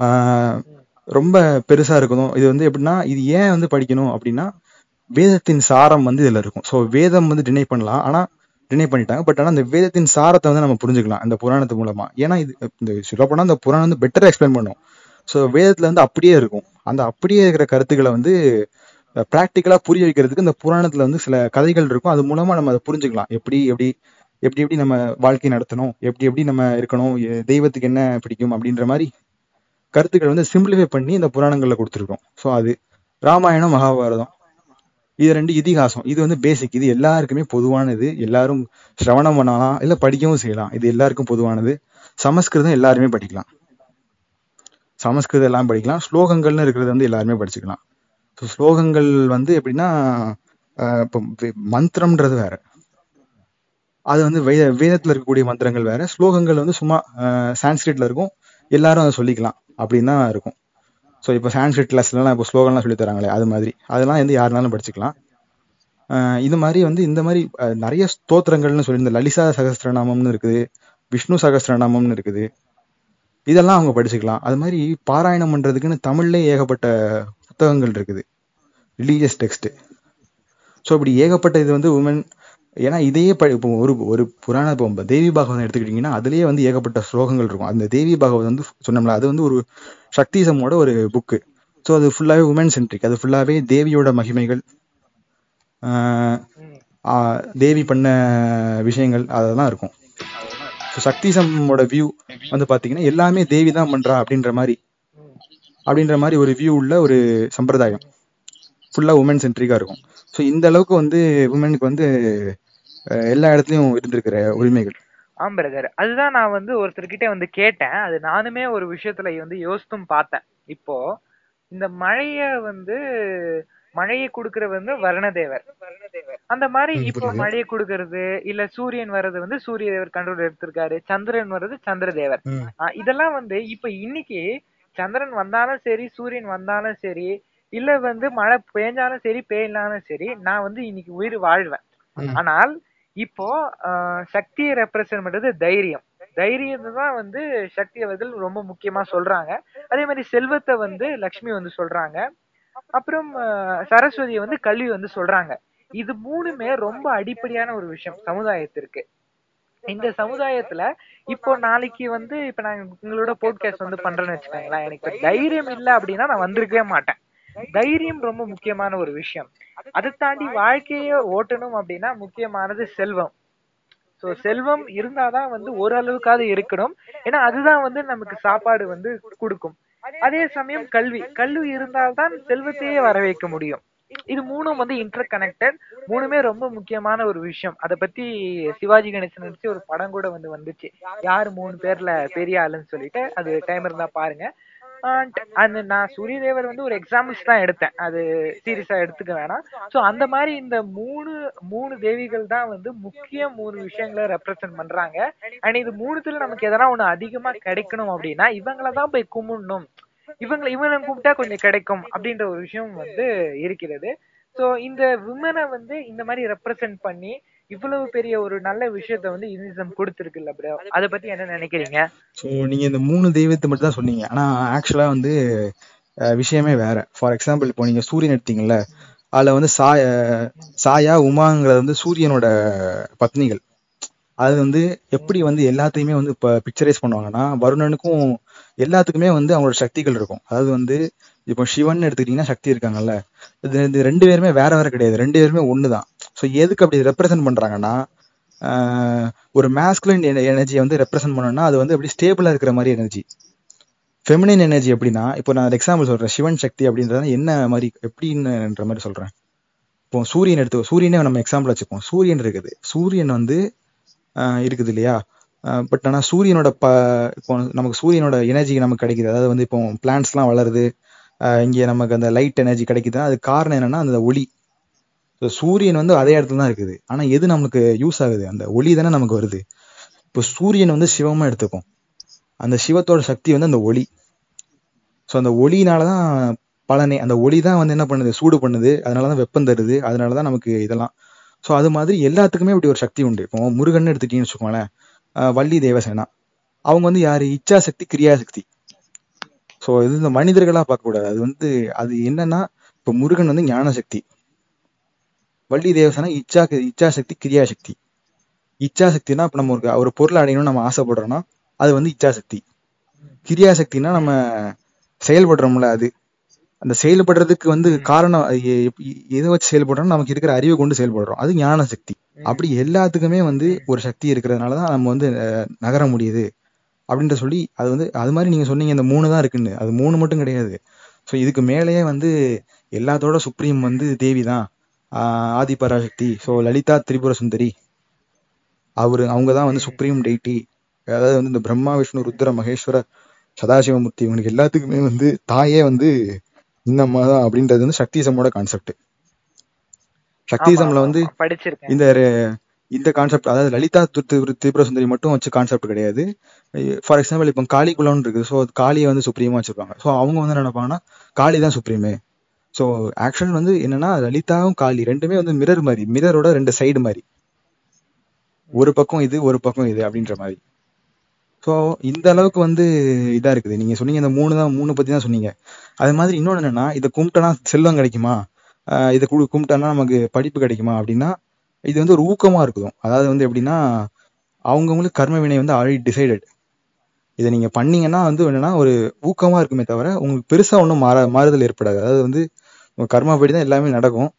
ஆஹ் ரொம்ப பெருசா இருக்கணும். இது வந்து எப்படின்னா இது ஏன் வந்து படிக்கணும் அப்படின்னா வேதத்தின் சாரம் வந்து இதுல இருக்கும். ஸோ வேதம் வந்து டினை பண்ணலாம். ஆனா டினை பண்ணிட்டாங்க. பட் ஆனால் அந்த வேதத்தின் சாரத்தை வந்து நம்ம புரிஞ்சுக்கலாம் இந்த புராணத்து மூலமா. ஏன்னா இது இந்த சொல்லப்போனால் அந்த புராணம் வந்து பெட்டரா எக்ஸ்பிளைன் பண்ணும். ஸோ வேதத்தில் வந்து அப்படியே இருக்கும். அந்த அப்படியே இருக்கிற கருத்துக்களை வந்து ப்ராக்டிக்கலா புரிய வைக்கிறதுக்கு இந்த புராணத்துல வந்து சில கதைகள் இருக்கும். அது மூலமா நம்ம அதை புரிஞ்சுக்கலாம். எப்படி எப்படி எப்படி எப்படி நம்ம வாழ்க்கை நடத்தணும்? எப்படி எப்படி நம்ம இருக்கணும்? தெய்வத்துக்கு என்ன பிடிக்கும்? அப்படின்ற மாதிரி கருத்துக்கள் வந்து சிம்பிளிஃபை பண்ணி இந்த புராணங்கள்ல கொடுத்துருக்கோம் ஸோ அது ராமாயணம் மகாபாரதம். இது ரெண்டு இதிகாசம். இது வந்து பேசிக் இது எல்லாருக்குமே பொதுவானது. எல்லாரும் சிரவணம் பண்ணலாம். இல்ல படிக்கவும் செய்யலாம். இது எல்லாருக்கும் பொதுவானது. சமஸ்கிருதம் எல்லாருமே படிக்கலாம். சமஸ்கிருதம் எல்லாம் படிக்கலாம். ஸ்லோகங்கள்னு இருக்கிறது வந்து எல்லாருமே படிச்சுக்கலாம். ஸ்லோகங்கள் வந்து எப்படின்னா இப்போ மந்திரம்ன்றது வேற. அது வந்து வே வேதத்தில் இருக்கக்கூடிய மந்திரங்கள் வேற. ஸ்லோகங்கள் வந்து சும்மா சான்ஸ்கிரிட்ல இருக்கும். எல்லாரும் அதை சொல்லிக்கலாம். அப்படின்னு தான் இருக்கும். ஸோ இப்போ சான்ஸ்கிரிட் கிளாஸ்லாம் இப்போ ஸ்லோகம்லாம் சொல்லி தராங்களே அது மாதிரி. அதெல்லாம் வந்து யாருனாலும் படிச்சுக்கலாம். இது மாதிரி வந்து இந்த மாதிரி நிறைய ஸ்தோத்திரங்கள்னு சொல்லி இந்த லலிதா சகஸ்திரநாமம்னு இருக்குது விஷ்ணு சகஸ்திரநாமம்னு இருக்குது. இதெல்லாம் அவங்க படிச்சுக்கலாம். அது மாதிரி பாராயணம் பண்றதுக்குன்னு தமிழ்லேயே ஏகப்பட்ட புத்தகங்கள் இருக்குது. ரிலீஜியஸ் டெக்ஸ்ட்டு ஸோ இப்படி ஏகப்பட்ட இது வந்து உமன் ஏன்னா இதையே ப இப்போ ஒரு ஒரு புராண இப்போ தேவி பாகவதம் எடுத்துக்கிட்டிங்கன்னா அதுலேயே வந்து ஏகப்பட்ட ஸ்லோகங்கள் இருக்கும். அந்த தேவி பாகவதம் வந்து சொன்னோம்ல அது வந்து ஒரு சக்திசமோட ஒரு புக்கு ஸோ அது ஃபுல்லாகவே உமன் சென்ட்ரிக் அது ஃபுல்லாகவே தேவியோட மகிமைகள் தேவி பண்ண விஷயங்கள் அதெல்லாம் இருக்கும். ஸோ சக்திசமோட வியூ வந்து பார்த்தீங்கன்னா எல்லாமே தேவி தான் பண்ணுறா அப்படின்ற மாதிரி அப்படின்ற மாதிரி ஒரு வியூ உள்ள ஒரு சம்பிரதாயம். ஃபுல்லாக உமன் சென்ட்ரிக்காக இருக்கும். ஸோ இந்த அளவுக்கு வந்து உமனுக்கு வந்து எல்லா இடத்துலையும் இருந்திருக்கிற உரிமைகள். ஆம் பிரதர் அதுதான் நான் வந்து ஒருத்தர்கிட்ட வந்து கேட்டேன். அது நானுமே ஒரு விஷயத்துல வந்து யோசித்தும் பார்த்தேன். இப்போ இந்த மழைய வந்து மழையை கொடுக்கற வந்து வருணதேவர். அந்த மாதிரி இப்போ. மழையை கொடுக்கறது இல்ல சூரியன் வர்றது வந்து சூரிய தேவர் கண்ட்ரோல் எடுத்திருக்காரு சந்திரன் வர்றது சந்திரதேவர். இதெல்லாம் வந்து இப்ப இன்னைக்கு சந்திரன் வந்தாலும் சரி சூரியன் வந்தாலும் சரி இல்ல வந்து மழை பெஞ்சாலும் சரி பெய்யலாலும் சரி நான் வந்து இன்னைக்கு உயிர் வாழ்வேன். ஆனால் இப்போ ஆஹ் சக்தியை ரெப்ரசன்ட் பண்றது தைரியம். தைரியத்தை தான் வந்து சக்தி அவர்கள் ரொம்ப முக்கியமா சொல்றாங்க. அதே மாதிரி செல்வத்தை வந்து லக்ஷ்மி வந்து சொல்றாங்க. அப்புறம் ஆஹ் சரஸ்வதியை வந்து கல்வி வந்து சொல்றாங்க. இது மூணுமே ரொம்ப அடிப்படையான ஒரு விஷயம் சமுதாயத்திற்கு. இந்த சமுதாயத்துல இப்போ நாளைக்கு வந்து இப்ப நான் உங்களோட போட்காஸ்ட் வந்து பண்றேன்னு வச்சுக்கோங்களேன். எனக்கு தைரியம் இல்ல அப்படின்னா நான் வந்திருக்கவே மாட்டேன். தைரியம் ரொம்ப முக்கியமான ஒரு விஷயம். அதை தாண்டி வாழ்க்கைய ஓட்டணும் அப்படின்னா முக்கியமானது செல்வம். சோ செல்வம் இருந்தாதான் வந்து ஓரளவுக்காவது இருக்கணும். ஏன்னா அதுதான் வந்து நமக்கு சாப்பாடு வந்து கொடுக்கும். அதே சமயம் கல்வி. கல்வி இருந்தால்தான் செல்வத்தையே வர வைக்க முடியும். இது மூணும் வந்து இன்டர் கனெக்டட் மூணுமே ரொம்ப முக்கியமான ஒரு விஷயம். அத பத்தி சிவாஜி கணேசன் நடிச்சு ஒரு படம் கூட வந்து வந்துச்சு. யாரு மூணு பேர்ல பெரிய ஆளுன்னு சொல்லிட்டு. அது டைம் இருந்தா பாருங்க. And அந்த நான் சூரியதேவர் வந்து ஒரு எக்ஸாம்பிள்ஸ் தான் எடுத்தேன். அது சீரியஸா எடுத்துக்க வேணாம். சோ அந்த மாதிரி இந்த மூணு மூணு தேவிகள் தான் வந்து முக்கிய மூணு விஷயங்களை ரெப்ரசென்ட் பண்றாங்க. அண்ட் இது மூணுத்துல நமக்கு எதனா ஒண்ணு அதிகமா கிடைக்கணும் அப்படின்னா இவங்கள தான் போய் கும்பிடணும். இவங்களை இவனை கூப்பிட்டா கொஞ்சம் கிடைக்கும் அப்படின்ற ஒரு விஷயம் வந்து இருக்கிறது. சோ இந்த விமனை வந்து இந்த மாதிரி ரெப்ரசென்ட் பண்ணி இவ்வளவு பெரிய ஒரு நல்ல விஷயத்த வந்து இந்துசம் கொடுத்துருக்குல்ல ப்ரோ அதை பத்தி என்ன நினைக்கிறீங்க? ஸோ நீங்க இந்த மூணு தெய்வத்தை மட்டும் தான் சொன்னீங்க. ஆனா ஆக்சுவலா வந்து விஷயமே வேற. ஃபார் எக்ஸாம்பிள் இப்போ நீங்க சூரியன் எடுத்தீங்கல்ல அதுல வந்து சாய சாயா உமாங்கிறது வந்து சூரியனோட பத்னிகள். அது வந்து எப்படி வந்து எல்லாத்தையுமே வந்து இப்போ பிக்சரைஸ் பண்ணுவாங்கன்னா வருணனுக்கும் எல்லாத்துக்குமே வந்து அவங்களோட சக்திகள் இருக்கும். அதாவது வந்து இப்போ சிவன் எடுத்துக்கிட்டீங்கன்னா சக்தி இருக்காங்கல்ல. இது இது ரெண்டு பேருமே வேற வேற கிடையாது. ரெண்டு பேருமே ஒன்று தான் ஸோ எதுக்கு அப்படி ரெப்ரசென்ட் பண்ணுறாங்கன்னா ஒரு மேஸ்குலின் எனர்ஜியை வந்து ரெப்ரசென்ட் பண்ணோம்னா அது வந்து அப்படி ஸ்டேபிளாக இருக்கிற மாதிரி எனர்ஜி ஃபெமினின் எனர்ஜி எப்படின்னா இப்போ நான் எக்ஸாம்பிள் சொல்கிறேன் சிவன் சக்தி அப்படின்றது என்ன மாதிரி எப்படின்னுன்ற மாதிரி சொல்கிறேன் இப்போ சூரியன் எடுத்து சூரியனே நம்ம எக்ஸாம்பிள் வச்சுப்போம். சூரியன் இருக்குது. சூரியன் வந்து இருக்குது இல்லையா? பட் ஆனால் சூரியனோட ப இப்போ நமக்கு சூரியனோட எனர்ஜி நமக்கு கிடைக்குது. அதாவது வந்து இப்போ பிளான்ட்ஸ்லாம் வளருது. இங்கே நமக்கு அந்த லைட் எனர்ஜி கிடைக்குதுன்னா அது காரணம் என்னன்னா அந்த ஒளி. ஸோ சூரியன் வந்து அதே இடத்துல தான் இருக்குது. ஆனால் எது நமக்கு யூஸ் ஆகுது? அந்த ஒளி தானே நமக்கு வருது. இப்போ சூரியன் வந்து சிவமா எடுத்துக்கும். அந்த சிவத்தோட சக்தி வந்து அந்த ஒளி. ஸோ அந்த ஒளினால தான் பலனே அந்த ஒளி தான் வந்து என்ன பண்ணுது? சூடு பண்ணுது. அதனால தான் வெப்பம் தருது. அதனால தான் நமக்கு இதெல்லாம். ஸோ அது மாதிரி எல்லாத்துக்குமே இப்படி ஒரு சக்தி உண்டு. இப்போ முருகன் எடுத்துட்டீங்கன்னு வச்சுக்கோங்களேன். வள்ளி தேவசேனா. அவங்க வந்து யாரு? இச்சா சக்தி கிரியா சக்தி ஸோ இது இந்த மனிதர்களா பார்க்கக்கூடாது. அது வந்து அது என்னன்னா இப்போ முருகன் வந்து ஞான சக்தி வள்ளி தேவசேனா இச்சா இச்சா சக்தி கிரியா சக்தி இச்சா சக்தினா இப்போ நம்ம ஒரு ஒரு பொருளை அடையணும்னு நம்ம ஆசைப்படுறோம்னா அது வந்து இச்சா சக்தி கிரியா சக்தினா நம்ம செயல்படுறோம்ல அது. அந்த செயல்படுறதுக்கு வந்து காரணம் எதை வச்சு செயல்படுறோம் நமக்கு இருக்கிற அறிவை கொண்டு செயல்படுறோம். அது ஞான சக்தி அப்படி எல்லாத்துக்குமே வந்து ஒரு சக்தி இருக்கிறதுனால தான் நம்ம வந்து நகர முடியுது. அப்படின்ற சொல்லி அது வந்து அது மாதிரி நீங்க சொன்னீங்க இந்த மூணு தான் இருக்குன்னு. அது மூணு மட்டும் கிடையாது. ஸோ இதுக்கு மேலேயே வந்து எல்லாத்தோட சுப்ரீம் வந்து தேவி தான். ஆஹ் ஆதி பராசக்தி. ஸோ லலிதா திரிபுர சுந்தரி. அவரு அவங்க தான் வந்து சுப்ரீம் டெய்டி அதாவது வந்து இந்த பிரம்மா விஷ்ணு ருத்ர மகேஸ்வர சதாசிவமூர்த்தி இவங்களுக்கு எல்லாத்துக்குமே வந்து தாயே வந்து இந்த அம்மா தான் அப்படின்றது வந்து சக்திசமோட கான்செப்ட் சக்திசம்ல வந்து இந்த இந்த கான்செப்ட் அதாவது லலிதா திரிபுர சுந்தரி மட்டும் வச்சு கான்செப்ட் கிடையாது. ஃபார் எக்ஸாம்பிள் இப்போ காளி குலம்னு இருக்கு ஸோ காளியை வந்து சுப்ரீமா வச்சிருப்பாங்க. ஸோ அவங்க வந்து என்ன நினைப்பாங்கன்னா காளி தான் சுப்ரீமே. ஸோ ஆக்சுவல் வந்து என்னன்னா லலிதாவும் காளி ரெண்டுமே வந்து மிரர் மாதிரி மிரரோட ரெண்டு சைடு மாதிரி. ஒரு பக்கம் இது ஒரு பக்கம் இது அப்படின்ற மாதிரி. ஸோ இந்த அளவுக்கு வந்து இதா இருக்குது. நீங்க சொன்னீங்க இந்த மூணு தான் மூணு பத்தி தான் சொன்னீங்க. அது மாதிரி இன்னொன்று என்னன்னா இதை கும்பிட்டனா செல்வம் கிடைக்குமா? இதை கு- கும்பிட்டோன்னா நமக்கு படிப்பு கிடைக்குமா அப்படின்னா இது வந்து ஒரு ஊக்கமா இருக்கும் அதாவது வந்து எப்படின்னா அவங்கவுங்களுக்கு கர்ம வினை வந்து ஆல்ரெடி டிசைடட் இதை நீங்க பண்ணீங்கன்னா வந்து என்னன்னா ஒரு ஊக்கமா இருக்குமே தவிர உங்களுக்கு பெருசா ஒன்றும் மாற மாறுதல் ஏற்படாது. அதாவது வந்து உங்க கர்மாபடி தான் எல்லாமே நடக்கும்.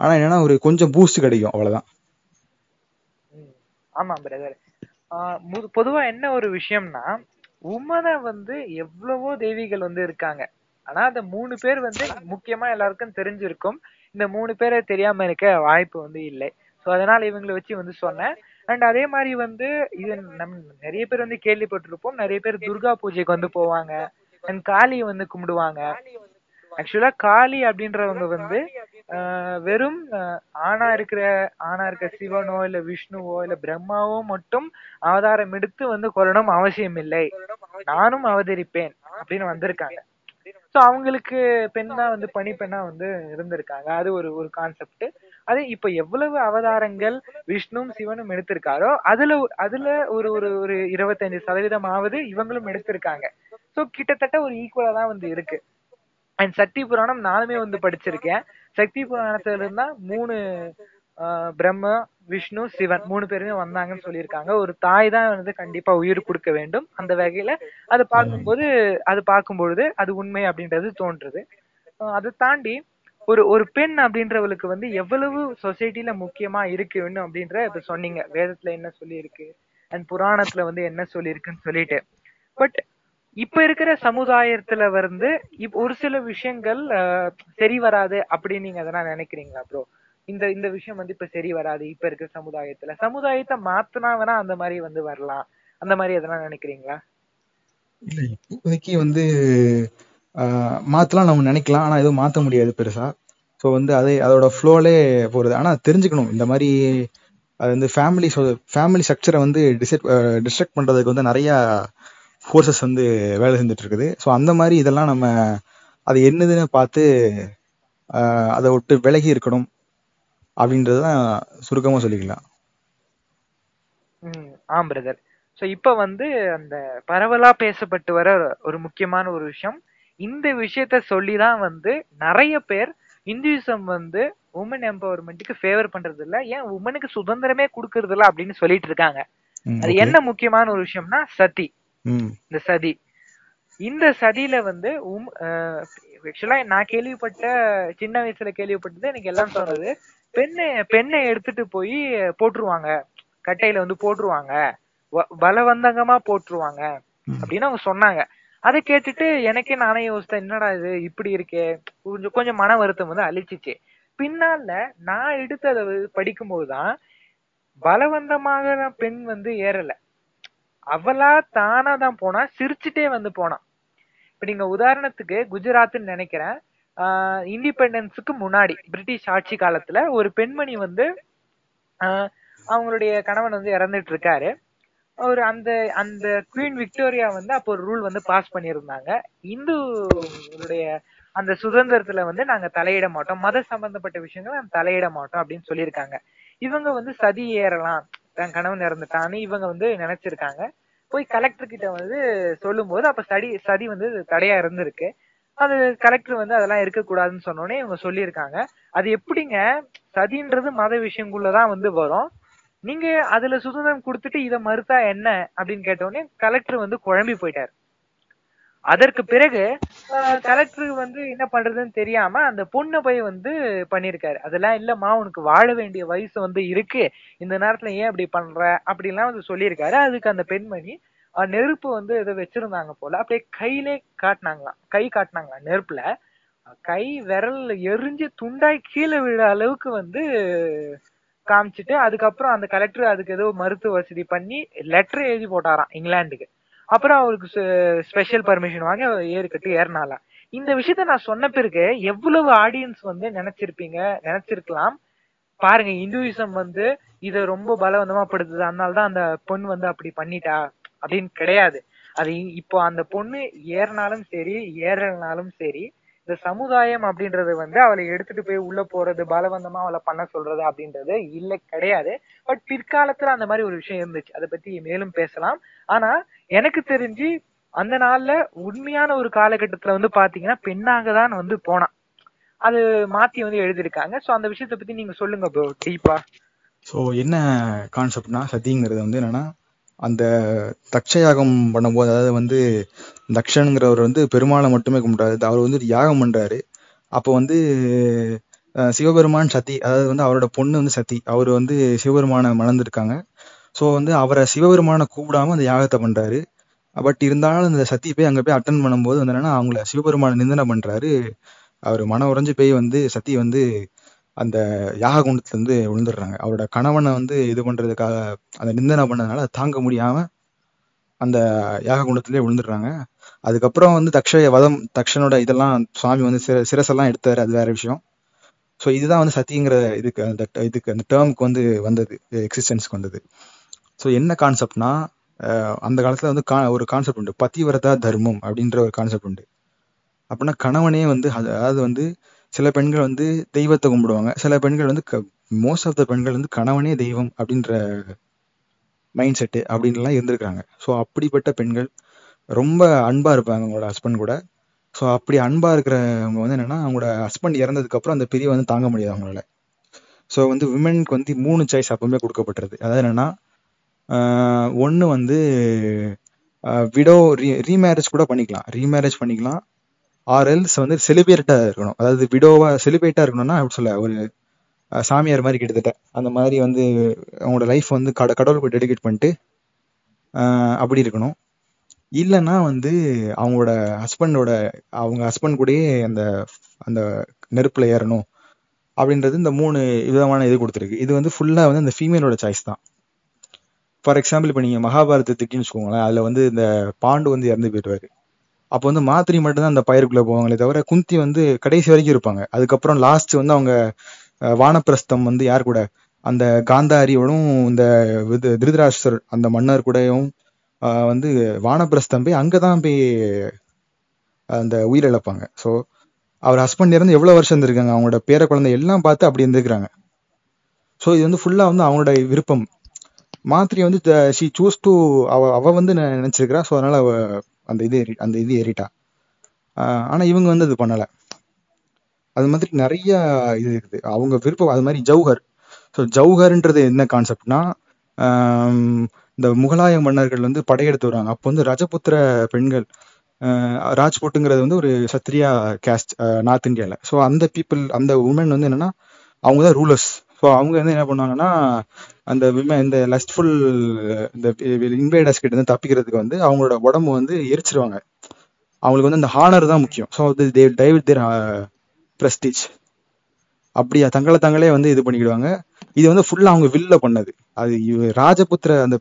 ஆனா என்னன்னா ஒரு கொஞ்சம் பூஸ்ட் கிடைக்கும் அவ்வளவுதான். ஆமாம் ஆமா பிரதர் பொதுவா என்ன ஒரு விஷயம்னா உமனை வந்து எவ்வளவோ தெய்வீகள் வந்து இருக்காங்க. ஆனா அந்த மூணு பேர் வந்து முக்கியமா எல்லாருக்கும் தெரிஞ்சிருக்கும். இந்த மூணு பேரை தெரியாம இருக்க வாய்ப்பு வந்து இல்லை. சோ அதனால இவங்களை வச்சு வந்து சொன்னேன். அண்ட் அதே மாதிரி வந்து இது நம் நிறைய பேர் வந்து கேள்விப்பட்டிருப்போம். நிறைய பேர் துர்கா பூஜைக்கு வந்து போவாங்க. அண்ட் காளியை வந்து கும்பிடுவாங்க. ஆக்சுவலா காளி அப்படின்றவங்க வந்து ஆஹ் வெறும் ஆணா இருக்கிற ஆணா இருக்கிற சிவனோ இல்ல விஷ்ணுவோ இல்ல பிரம்மாவோ மட்டும் அவதாரம் எடுத்து வந்து கொள்ளணும் அவசியம் இல்லை. நானும் அவதரிப்பேன் அப்படின்னு வந்திருக்காங்க. சோ அவங்களுக்கு பெண்ணா வந்து பனிப்பெண்ணா வந்து இருந்திருக்காங்க. அது ஒரு ஒரு கான்செப்ட் அது இப்ப எவ்வளவு அவதாரங்கள் விஷ்ணுவும் சிவனும் எடுத்திருக்காரோ அதுல அதுல ஒரு ஒரு ஒரு இருபத்தஞ்சு சதவீதமாவது இவங்களும் எடுத்திருக்காங்க. சோ கிட்டத்தட்ட ஒரு ஈக்குவலா தான் வந்து இருக்கு. அண்ட் சக்தி புராணம் நானுமே வந்து படிச்சிருக்கேன். சக்தி புராணத்துல இருந்தா மூணு பிரம்மா விஷ்ணு சிவன் மூணு பேருமே வந்தாங்கன்னு சொல்லியிருக்காங்க. ஒரு தாய் தான் வந்து கண்டிப்பா உயிர் கொடுக்க வேண்டும். அந்த வகையில அதை பார்க்கும்போது அது பார்க்கும்பொழுது அது உண்மை அப்படின்றது தோன்றுது. அதை தாண்டி ஒரு ஒரு பெண் அப்படின்றவளுக்கு வந்து எவ்வளவு சொசைட்டில முக்கியமா இருக்கு வேணும் அப்படின்ற இப்ப சொன்னீங்க. வேதத்துல என்ன சொல்லியிருக்கு? அண்ட் புராணத்துல வந்து என்ன சொல்லியிருக்குன்னு சொல்லிட்டு. பட் இப்ப இருக்கிற சமுதாயத்துல வந்து இப் ஒரு சில விஷயங்கள் சரி வராது அப்படின்னு நீங்க அதெல்லாம் நினைக்கிறீங்களா ப்ரோ இந்த இந்த விஷயம் வந்து இப்ப சரி வராது. இப்ப இருக்கிற சமுதாயத்துல. சமுதாயத்தை மாத்தினா வேணா அந்த மாதிரி வந்து வரலாம். அந்த மாதிரி எதனா நினைக்கிறீங்களா? இல்ல இப்போதைக்கு வந்து மாத்தலாம் நம்ம நினைக்கலாம். ஆனா எதுவும் மாத்த முடியாது பெருசா. ஸோ வந்து அதே அதோட ஃப்ளோலே போறது. ஆனா தெரிஞ்சுக்கணும். இந்த மாதிரி அது வந்து ஃபேமிலி ஃபேமிலி ஸ்ட்ரக்சரை வந்து டிசைட் டிஸ்ட்ரக்ட் பண்றதுக்கு வந்து நிறைய ஃபோர்ஸஸ் வந்து வேலை செஞ்சுட்டு இருக்குது. ஸோ அந்த மாதிரி இதெல்லாம் நம்ம அது என்னதுன்னு பார்த்து அதை விட்டு விலகி இருக்கணும். அப்படின்றது தான் சுருக்கமாக சொல்லிக்கலாம் ஆம் பிரதர் ஸோ இப்போ வந்து அந்த பரவலா பேசப்பட்டு வர ஒரு முக்கியமான ஒரு விஷயம். இந்த விஷயத்த சொல்லி தான் வந்து நிறைய பேர் இந்துயிசம் வந்து உமன் எம்பவர்மெண்ட்டுக்கு ஃபேவர் பண்றது இல்ல ஏன்? உமனுக்கு சுதந்திரமே கொடுக்கறது இல்ல அப்படின்னு சொல்லிட்டு இருக்காங்க. அது. என்ன முக்கியமான ஒரு விஷயம்னா சதி. இந்த சதி. இந்த சதியில வந்து உம் ஆக்சுவலா நான் கேள்விப்பட்ட சின்ன வயசுல கேள்விப்பட்டது எனக்கு எல்லாம் சொன்னது பெண்ணை பெண்ணை எடுத்துட்டு போய் போட்டுருவாங்க. கட்டையில வந்து போட்டுருவாங்க. பலவந்தகமா போட்டுருவாங்க. அப்படின்னு அவங்க சொன்னாங்க. அதை கேட்டுட்டு எனக்கே நானே யோசித்தேன் என்னடா இது? இப்படி இருக்கே. கொஞ்சம் கொஞ்சம் மன வருத்தம் வந்து அழிச்சிச்சு. பின்னால நான் எடுத்து அதை படிக்கும்போதுதான் பலவந்தமாக பெண் வந்து ஏறல. அவளா தானா தான் போனா சிரிச்சுட்டே வந்து போனான் இப்ப நீங்க உதாரணத்துக்கு குஜராத்னு நினைக்கிறேன். இண்டிபெண்டன்ஸுக்கு முன்னாடி பிரிட்டிஷ் ஆட்சி காலத்துல ஒரு பெண்மணி வந்து அவங்களுடைய கணவன் வந்து இறந்துட்டு இருக்காரு ஒரு அந்த அந்த குவீன் விக்டோரியா வந்து அப்போ ஒரு ரூல் வந்து பாஸ் பண்ணியிருந்தாங்க. இந்துடைய அந்த சுதந்திரத்துல வந்து நாங்க தலையிட மாட்டோம். மத சம்பந்தப்பட்ட விஷயங்கள் நாங்க தலையிட மாட்டோம் அப்படின்னு சொல்லியிருக்காங்க. இவங்க வந்து சதி ஏறலாம். தன் கணவன் இறந்துட்டான்னு இவங்க வந்து நினைச்சிருக்காங்க. போய் கலெக்டர் கிட்ட வந்து சொல்லும்போது அப்ப சதி சதி வந்து தடையா இருந்திருக்கு. அது கலெக்டர் வந்து அதெல்லாம் இருக்கக்கூடாதுன்னு சொன்னோடனே இவங்க சொல்லியிருக்காங்க. அது எப்படிங்க? சதின்றது மத விஷயங்குள்ளதான் வந்து வரும். நீங்க அதுல சுதந்திரம் கொடுத்துட்டு இதை மறுத்தா என்ன? அப்படின்னு கேட்டோடனே கலெக்டர் வந்து குழம்பி போயிட்டாரு. அதற்கு பிறகு கலெக்டர் வந்து என்ன பண்றதுன்னு தெரியாம அந்த பொண்ணை போய் வந்து பண்ணிருக்காரு அதெல்லாம் இல்லம்மா உனக்கு வாழ வேண்டிய வயசு வந்து இருக்கு. இந்த நேரத்துல ஏன் அப்படி பண்ற? அப்படிலாம் வந்து சொல்லியிருக்காரு. அதுக்கு அந்த பெண்மணி நெருப்பு வந்து ஏதோ வச்சிருந்தாங்க போல. அப்படியே கையிலே காட்டினாங்களாம் கை காட்டினாங்களாம் நெருப்புல. கை விரல் எரிஞ்சு துண்டாய் கீழே விழ அளவுக்கு வந்து காமிச்சிட்டு அதுக்கப்புறம் அந்த கலெக்டர் அதுக்கு ஏதோ மருத்துவ வசதி பண்ணி லெட்டர் எழுதி போட்டாராம் இங்கிலாந்துக்கு. அப்புறம் அவருக்கு ஸ்பெஷல் பர்மிஷன் வாங்கி அவர் ஏறிக்கட்டு ஏறினாலாம் இந்த விஷயத்த நான் சொன்ன பிறகு எவ்வளவு ஆடியன்ஸ் வந்து நினைச்சிருப்பீங்க நினைச்சிருக்கலாம். பாருங்க இந்துவிசம் வந்து இதை ரொம்ப பலவந்தமா படுத்துது அதனாலதான் அந்த பொண்ணு வந்து அப்படி பண்ணிட்டா. அப்படின்னு கிடையாது. அது இப்போ அந்த பொண்ணு ஏறினாலும் சரி ஏறனாலும் சரி இந்த சமுதாயம் அப்படின்றது வந்து அவளை எடுத்துட்டு போய் உள்ள போறது பலவந்தமா அவளை பண்ண சொல்றது அப்படின்றது இல்ல கிடையாது. பட் பிற்காலத்துல அந்த மாதிரி ஒரு விஷயம் இருந்துச்சு. அதை பத்தி மேலும் பேசலாம். ஆனா எனக்கு தெரிஞ்சு அந்த நாள்ல உண்மையான ஒரு காலகட்டத்துல வந்து பாத்தீங்கன்னா பெண்ணாக தான் வந்து போனான் அது மாத்தி வந்து எழுதியிருக்காங்க. சோ அந்த விஷயத்தை பத்தி நீங்க சொல்லுங்க ப்ரோ டீப்பா ஸோ என்ன கான்செப்ட்னா சதிங்கிறது வந்து என்னன்னா அந்த தக்ஷயாகம் பண்ணும்போது அதாவது வந்து தக்ஷனுங்கிறவர் வந்து பெருமாளை மட்டுமே கும்பிட்டாரு. அவர் வந்து யாகம் பண்றாரு. அப்போ வந்து சிவபெருமான் சதி அதாவது வந்து அவரோட பொண்ணு வந்து சதி அவர் வந்து சிவபெருமானை மணந்திருக்காங்க. ஸோ வந்து அவரை சிவபெருமானை கூப்பிடாம அந்த யாகத்தை பண்றாரு. பட் இருந்தாலும் அந்த சத்தி போய் அங்க போய் அட்டன் பண்ணும்போது வந்து என்னன்னா அவங்கள சிவபெருமானை நிந்தனை பண்றாரு. அவர் மன உறைஞ்சு போய் வந்து சத்தி வந்து அந்த யாக குண்டத்துல இருந்து விழுந்துடுறாங்க. அவரோட கணவனை வந்து இது பண்றதுக்காக அந்த நிந்தனை பண்ணதுனால தாங்க முடியாம அந்த யாக குண்டத்துலேயே விழுந்துடுறாங்க. அதுக்கப்புறம் வந்து தக்ஷய வதம் தக்ஷனோட இதெல்லாம் சுவாமி வந்து சிற சிரசெல்லாம் எடுத்தாரு. அது வேற விஷயம். ஸோ இதுதான் வந்து சத்திங்கிற இதுக்கு அந்த இதுக்கு அந்த டேர்முக்கு வந்து வந்தது எக்ஸிஸ்டன்ஸ்க்கு வந்தது. ஸோ என்ன கான்செப்ட்னா அந்த காலத்துல வந்து கா ஒரு கான்செப்ட் உண்டு. பத்திவரதா தர்மம் அப்படின்ற ஒரு கான்செப்ட் உண்டு. அப்படின்னா கணவனே வந்து அதாவது வந்து சில பெண்கள் வந்து தெய்வத்தை கும்பிடுவாங்க. சில பெண்கள் வந்து மோஸ்ட் ஆஃப் த பெண்கள் வந்து கணவனே தெய்வம் அப்படின்ற மைண்ட் செட்டு அப்படின்லாம் இருந்திருக்காங்க ஸோ அப்படிப்பட்ட பெண்கள் ரொம்ப அன்பாக இருப்பாங்க அவங்களோட ஹஸ்பண்ட் கூட. ஸோ அப்படி அன்பாக இருக்கிறவங்க வந்து என்னென்னா அவங்களோட ஹஸ்பண்ட் இறந்ததுக்கப்புறம் அந்த பிரிவை வந்து தாங்க முடியாது அவங்களால. ஸோ வந்து விமனுக்கு வந்து மூணு சாய்ஸ் அப்பவுமே கொடுக்கப்பட்டிருது. அதாவது என்னென்னா ஒன்று வந்து விடோ ரீ ரீமேரேஜ் கூட பண்ணிக்கலாம். ரீமேரேஜ் பண்ணிக்கலாம். ஆர் எல்ஸ் வந்து செலிபிரேட்டா இருக்கணும். அதாவது விடோவா செலிபிரேட்டா இருக்கணும்னா அப்படி சொல்ல ஒரு சாமியார் மாதிரி கிட்டத்தட்ட. அந்த மாதிரி வந்து அவங்களோட லைஃப் வந்து கட கடவுளுக்கு டெடிகேட் பண்ணிட்டு அப்படி இருக்கணும். இல்லைன்னா வந்து அவங்களோட ஹஸ்பண்டோட அவங்க ஹஸ்பண்ட் கூடயே அந்த அந்த நெருப்பில் ஏறணும். அப்படின்றது இந்த மூணு விதமான இது கொடுத்துருக்கு. இது வந்து ஃபுல்லாக வந்து அந்த ஃபீமேலோட சாய்ஸ் தான். ஃபார் எக்ஸாம்பிள் இப்போ நீங்க மகாபாரதத்துக்குன்னு வச்சுக்கோங்களேன் அதில் வந்து இந்த பாண்டு வந்து இறந்து போயிடுவார். அப்போ வந்து மாத்திரி மட்டும்தான் அந்த பயிருக்குள்ள போவாங்களே தவிர குந்தி வந்து கடைசி வரைக்கும் இருப்பாங்க. அதுக்கப்புறம் லாஸ்ட் வந்து அவங்க வானப்பிரஸ்தம் வந்து யார் கூட? அந்த காந்தாரியோடும் இந்த திருதராஷ்டர் அந்த மன்னர் கூடயும் வந்து வானப்பிரஸ்தம் போய் அங்கதான் போய் அந்த உயிரிழப்பாங்க ஸோ அவர் ஹஸ்பண்ட் இருந்து எவ்வளவு வருஷம் இருந்திருக்காங்க? அவங்களோட பேர குழந்தை எல்லாம் பார்த்து அப்படி இருந்திருக்கிறாங்க. ஸோ இது வந்து ஃபுல்லா வந்து அவங்களோட விருப்பம். மாத்திரை வந்து ஷி சூஸ் டு அவ அவ வந்து நெ- நினைச்சிருக்கிறா. ஸோ அதனால அவ அந்த இது ஏறி அந்த இது ஏறிட்டா ஆஹ் ஆனா இவங்க வந்து அது பண்ணல. அது மாதிரி நிறைய இது இருக்குது. அவங்க விருப்பம் அது மாதிரி ஜவுஹர். ஸோ ஜவுஹர்ன்றது என்ன கான்செப்ட்னா இந்த முகலாய மன்னர்கள் வந்து படையெடுத்து வருவாங்க அப்போ வந்து ரஜபுத்திர பெண்கள் ஆஹ் ராஜ்புட்டுங்கிறது வந்து ஒரு சத்ரியா கேஸ்ட் நார்த் இந்தியாவில் ஸோ அந்த பீப்புள் அந்த உமன் வந்து என்னன்னா அவங்க தான் ரூலர்ஸ் ஸோ அவங்க வந்து என்ன பண்ணுவாங்கன்னா அந்த விமன் இந்த லஸ்ட்ஃபுல் இந்த இன்வைடர்ஸ் கிட்ட இருந்து தப்பிக்கிறதுக்கு வந்து அவங்களோட உடம்பு வந்து எரிச்சிருவாங்க. அவங்களுக்கு வந்து அந்த ஹானர் தான் முக்கியம். So they dive their prestige அப்படியா தங்களை தங்களே வந்து இது பண்ணிக்கிடுவாங்க. இது வந்து ஃபுல்லாக அவங்க வில்ல பண்ணது. அது ராஜபுத்திர அந்த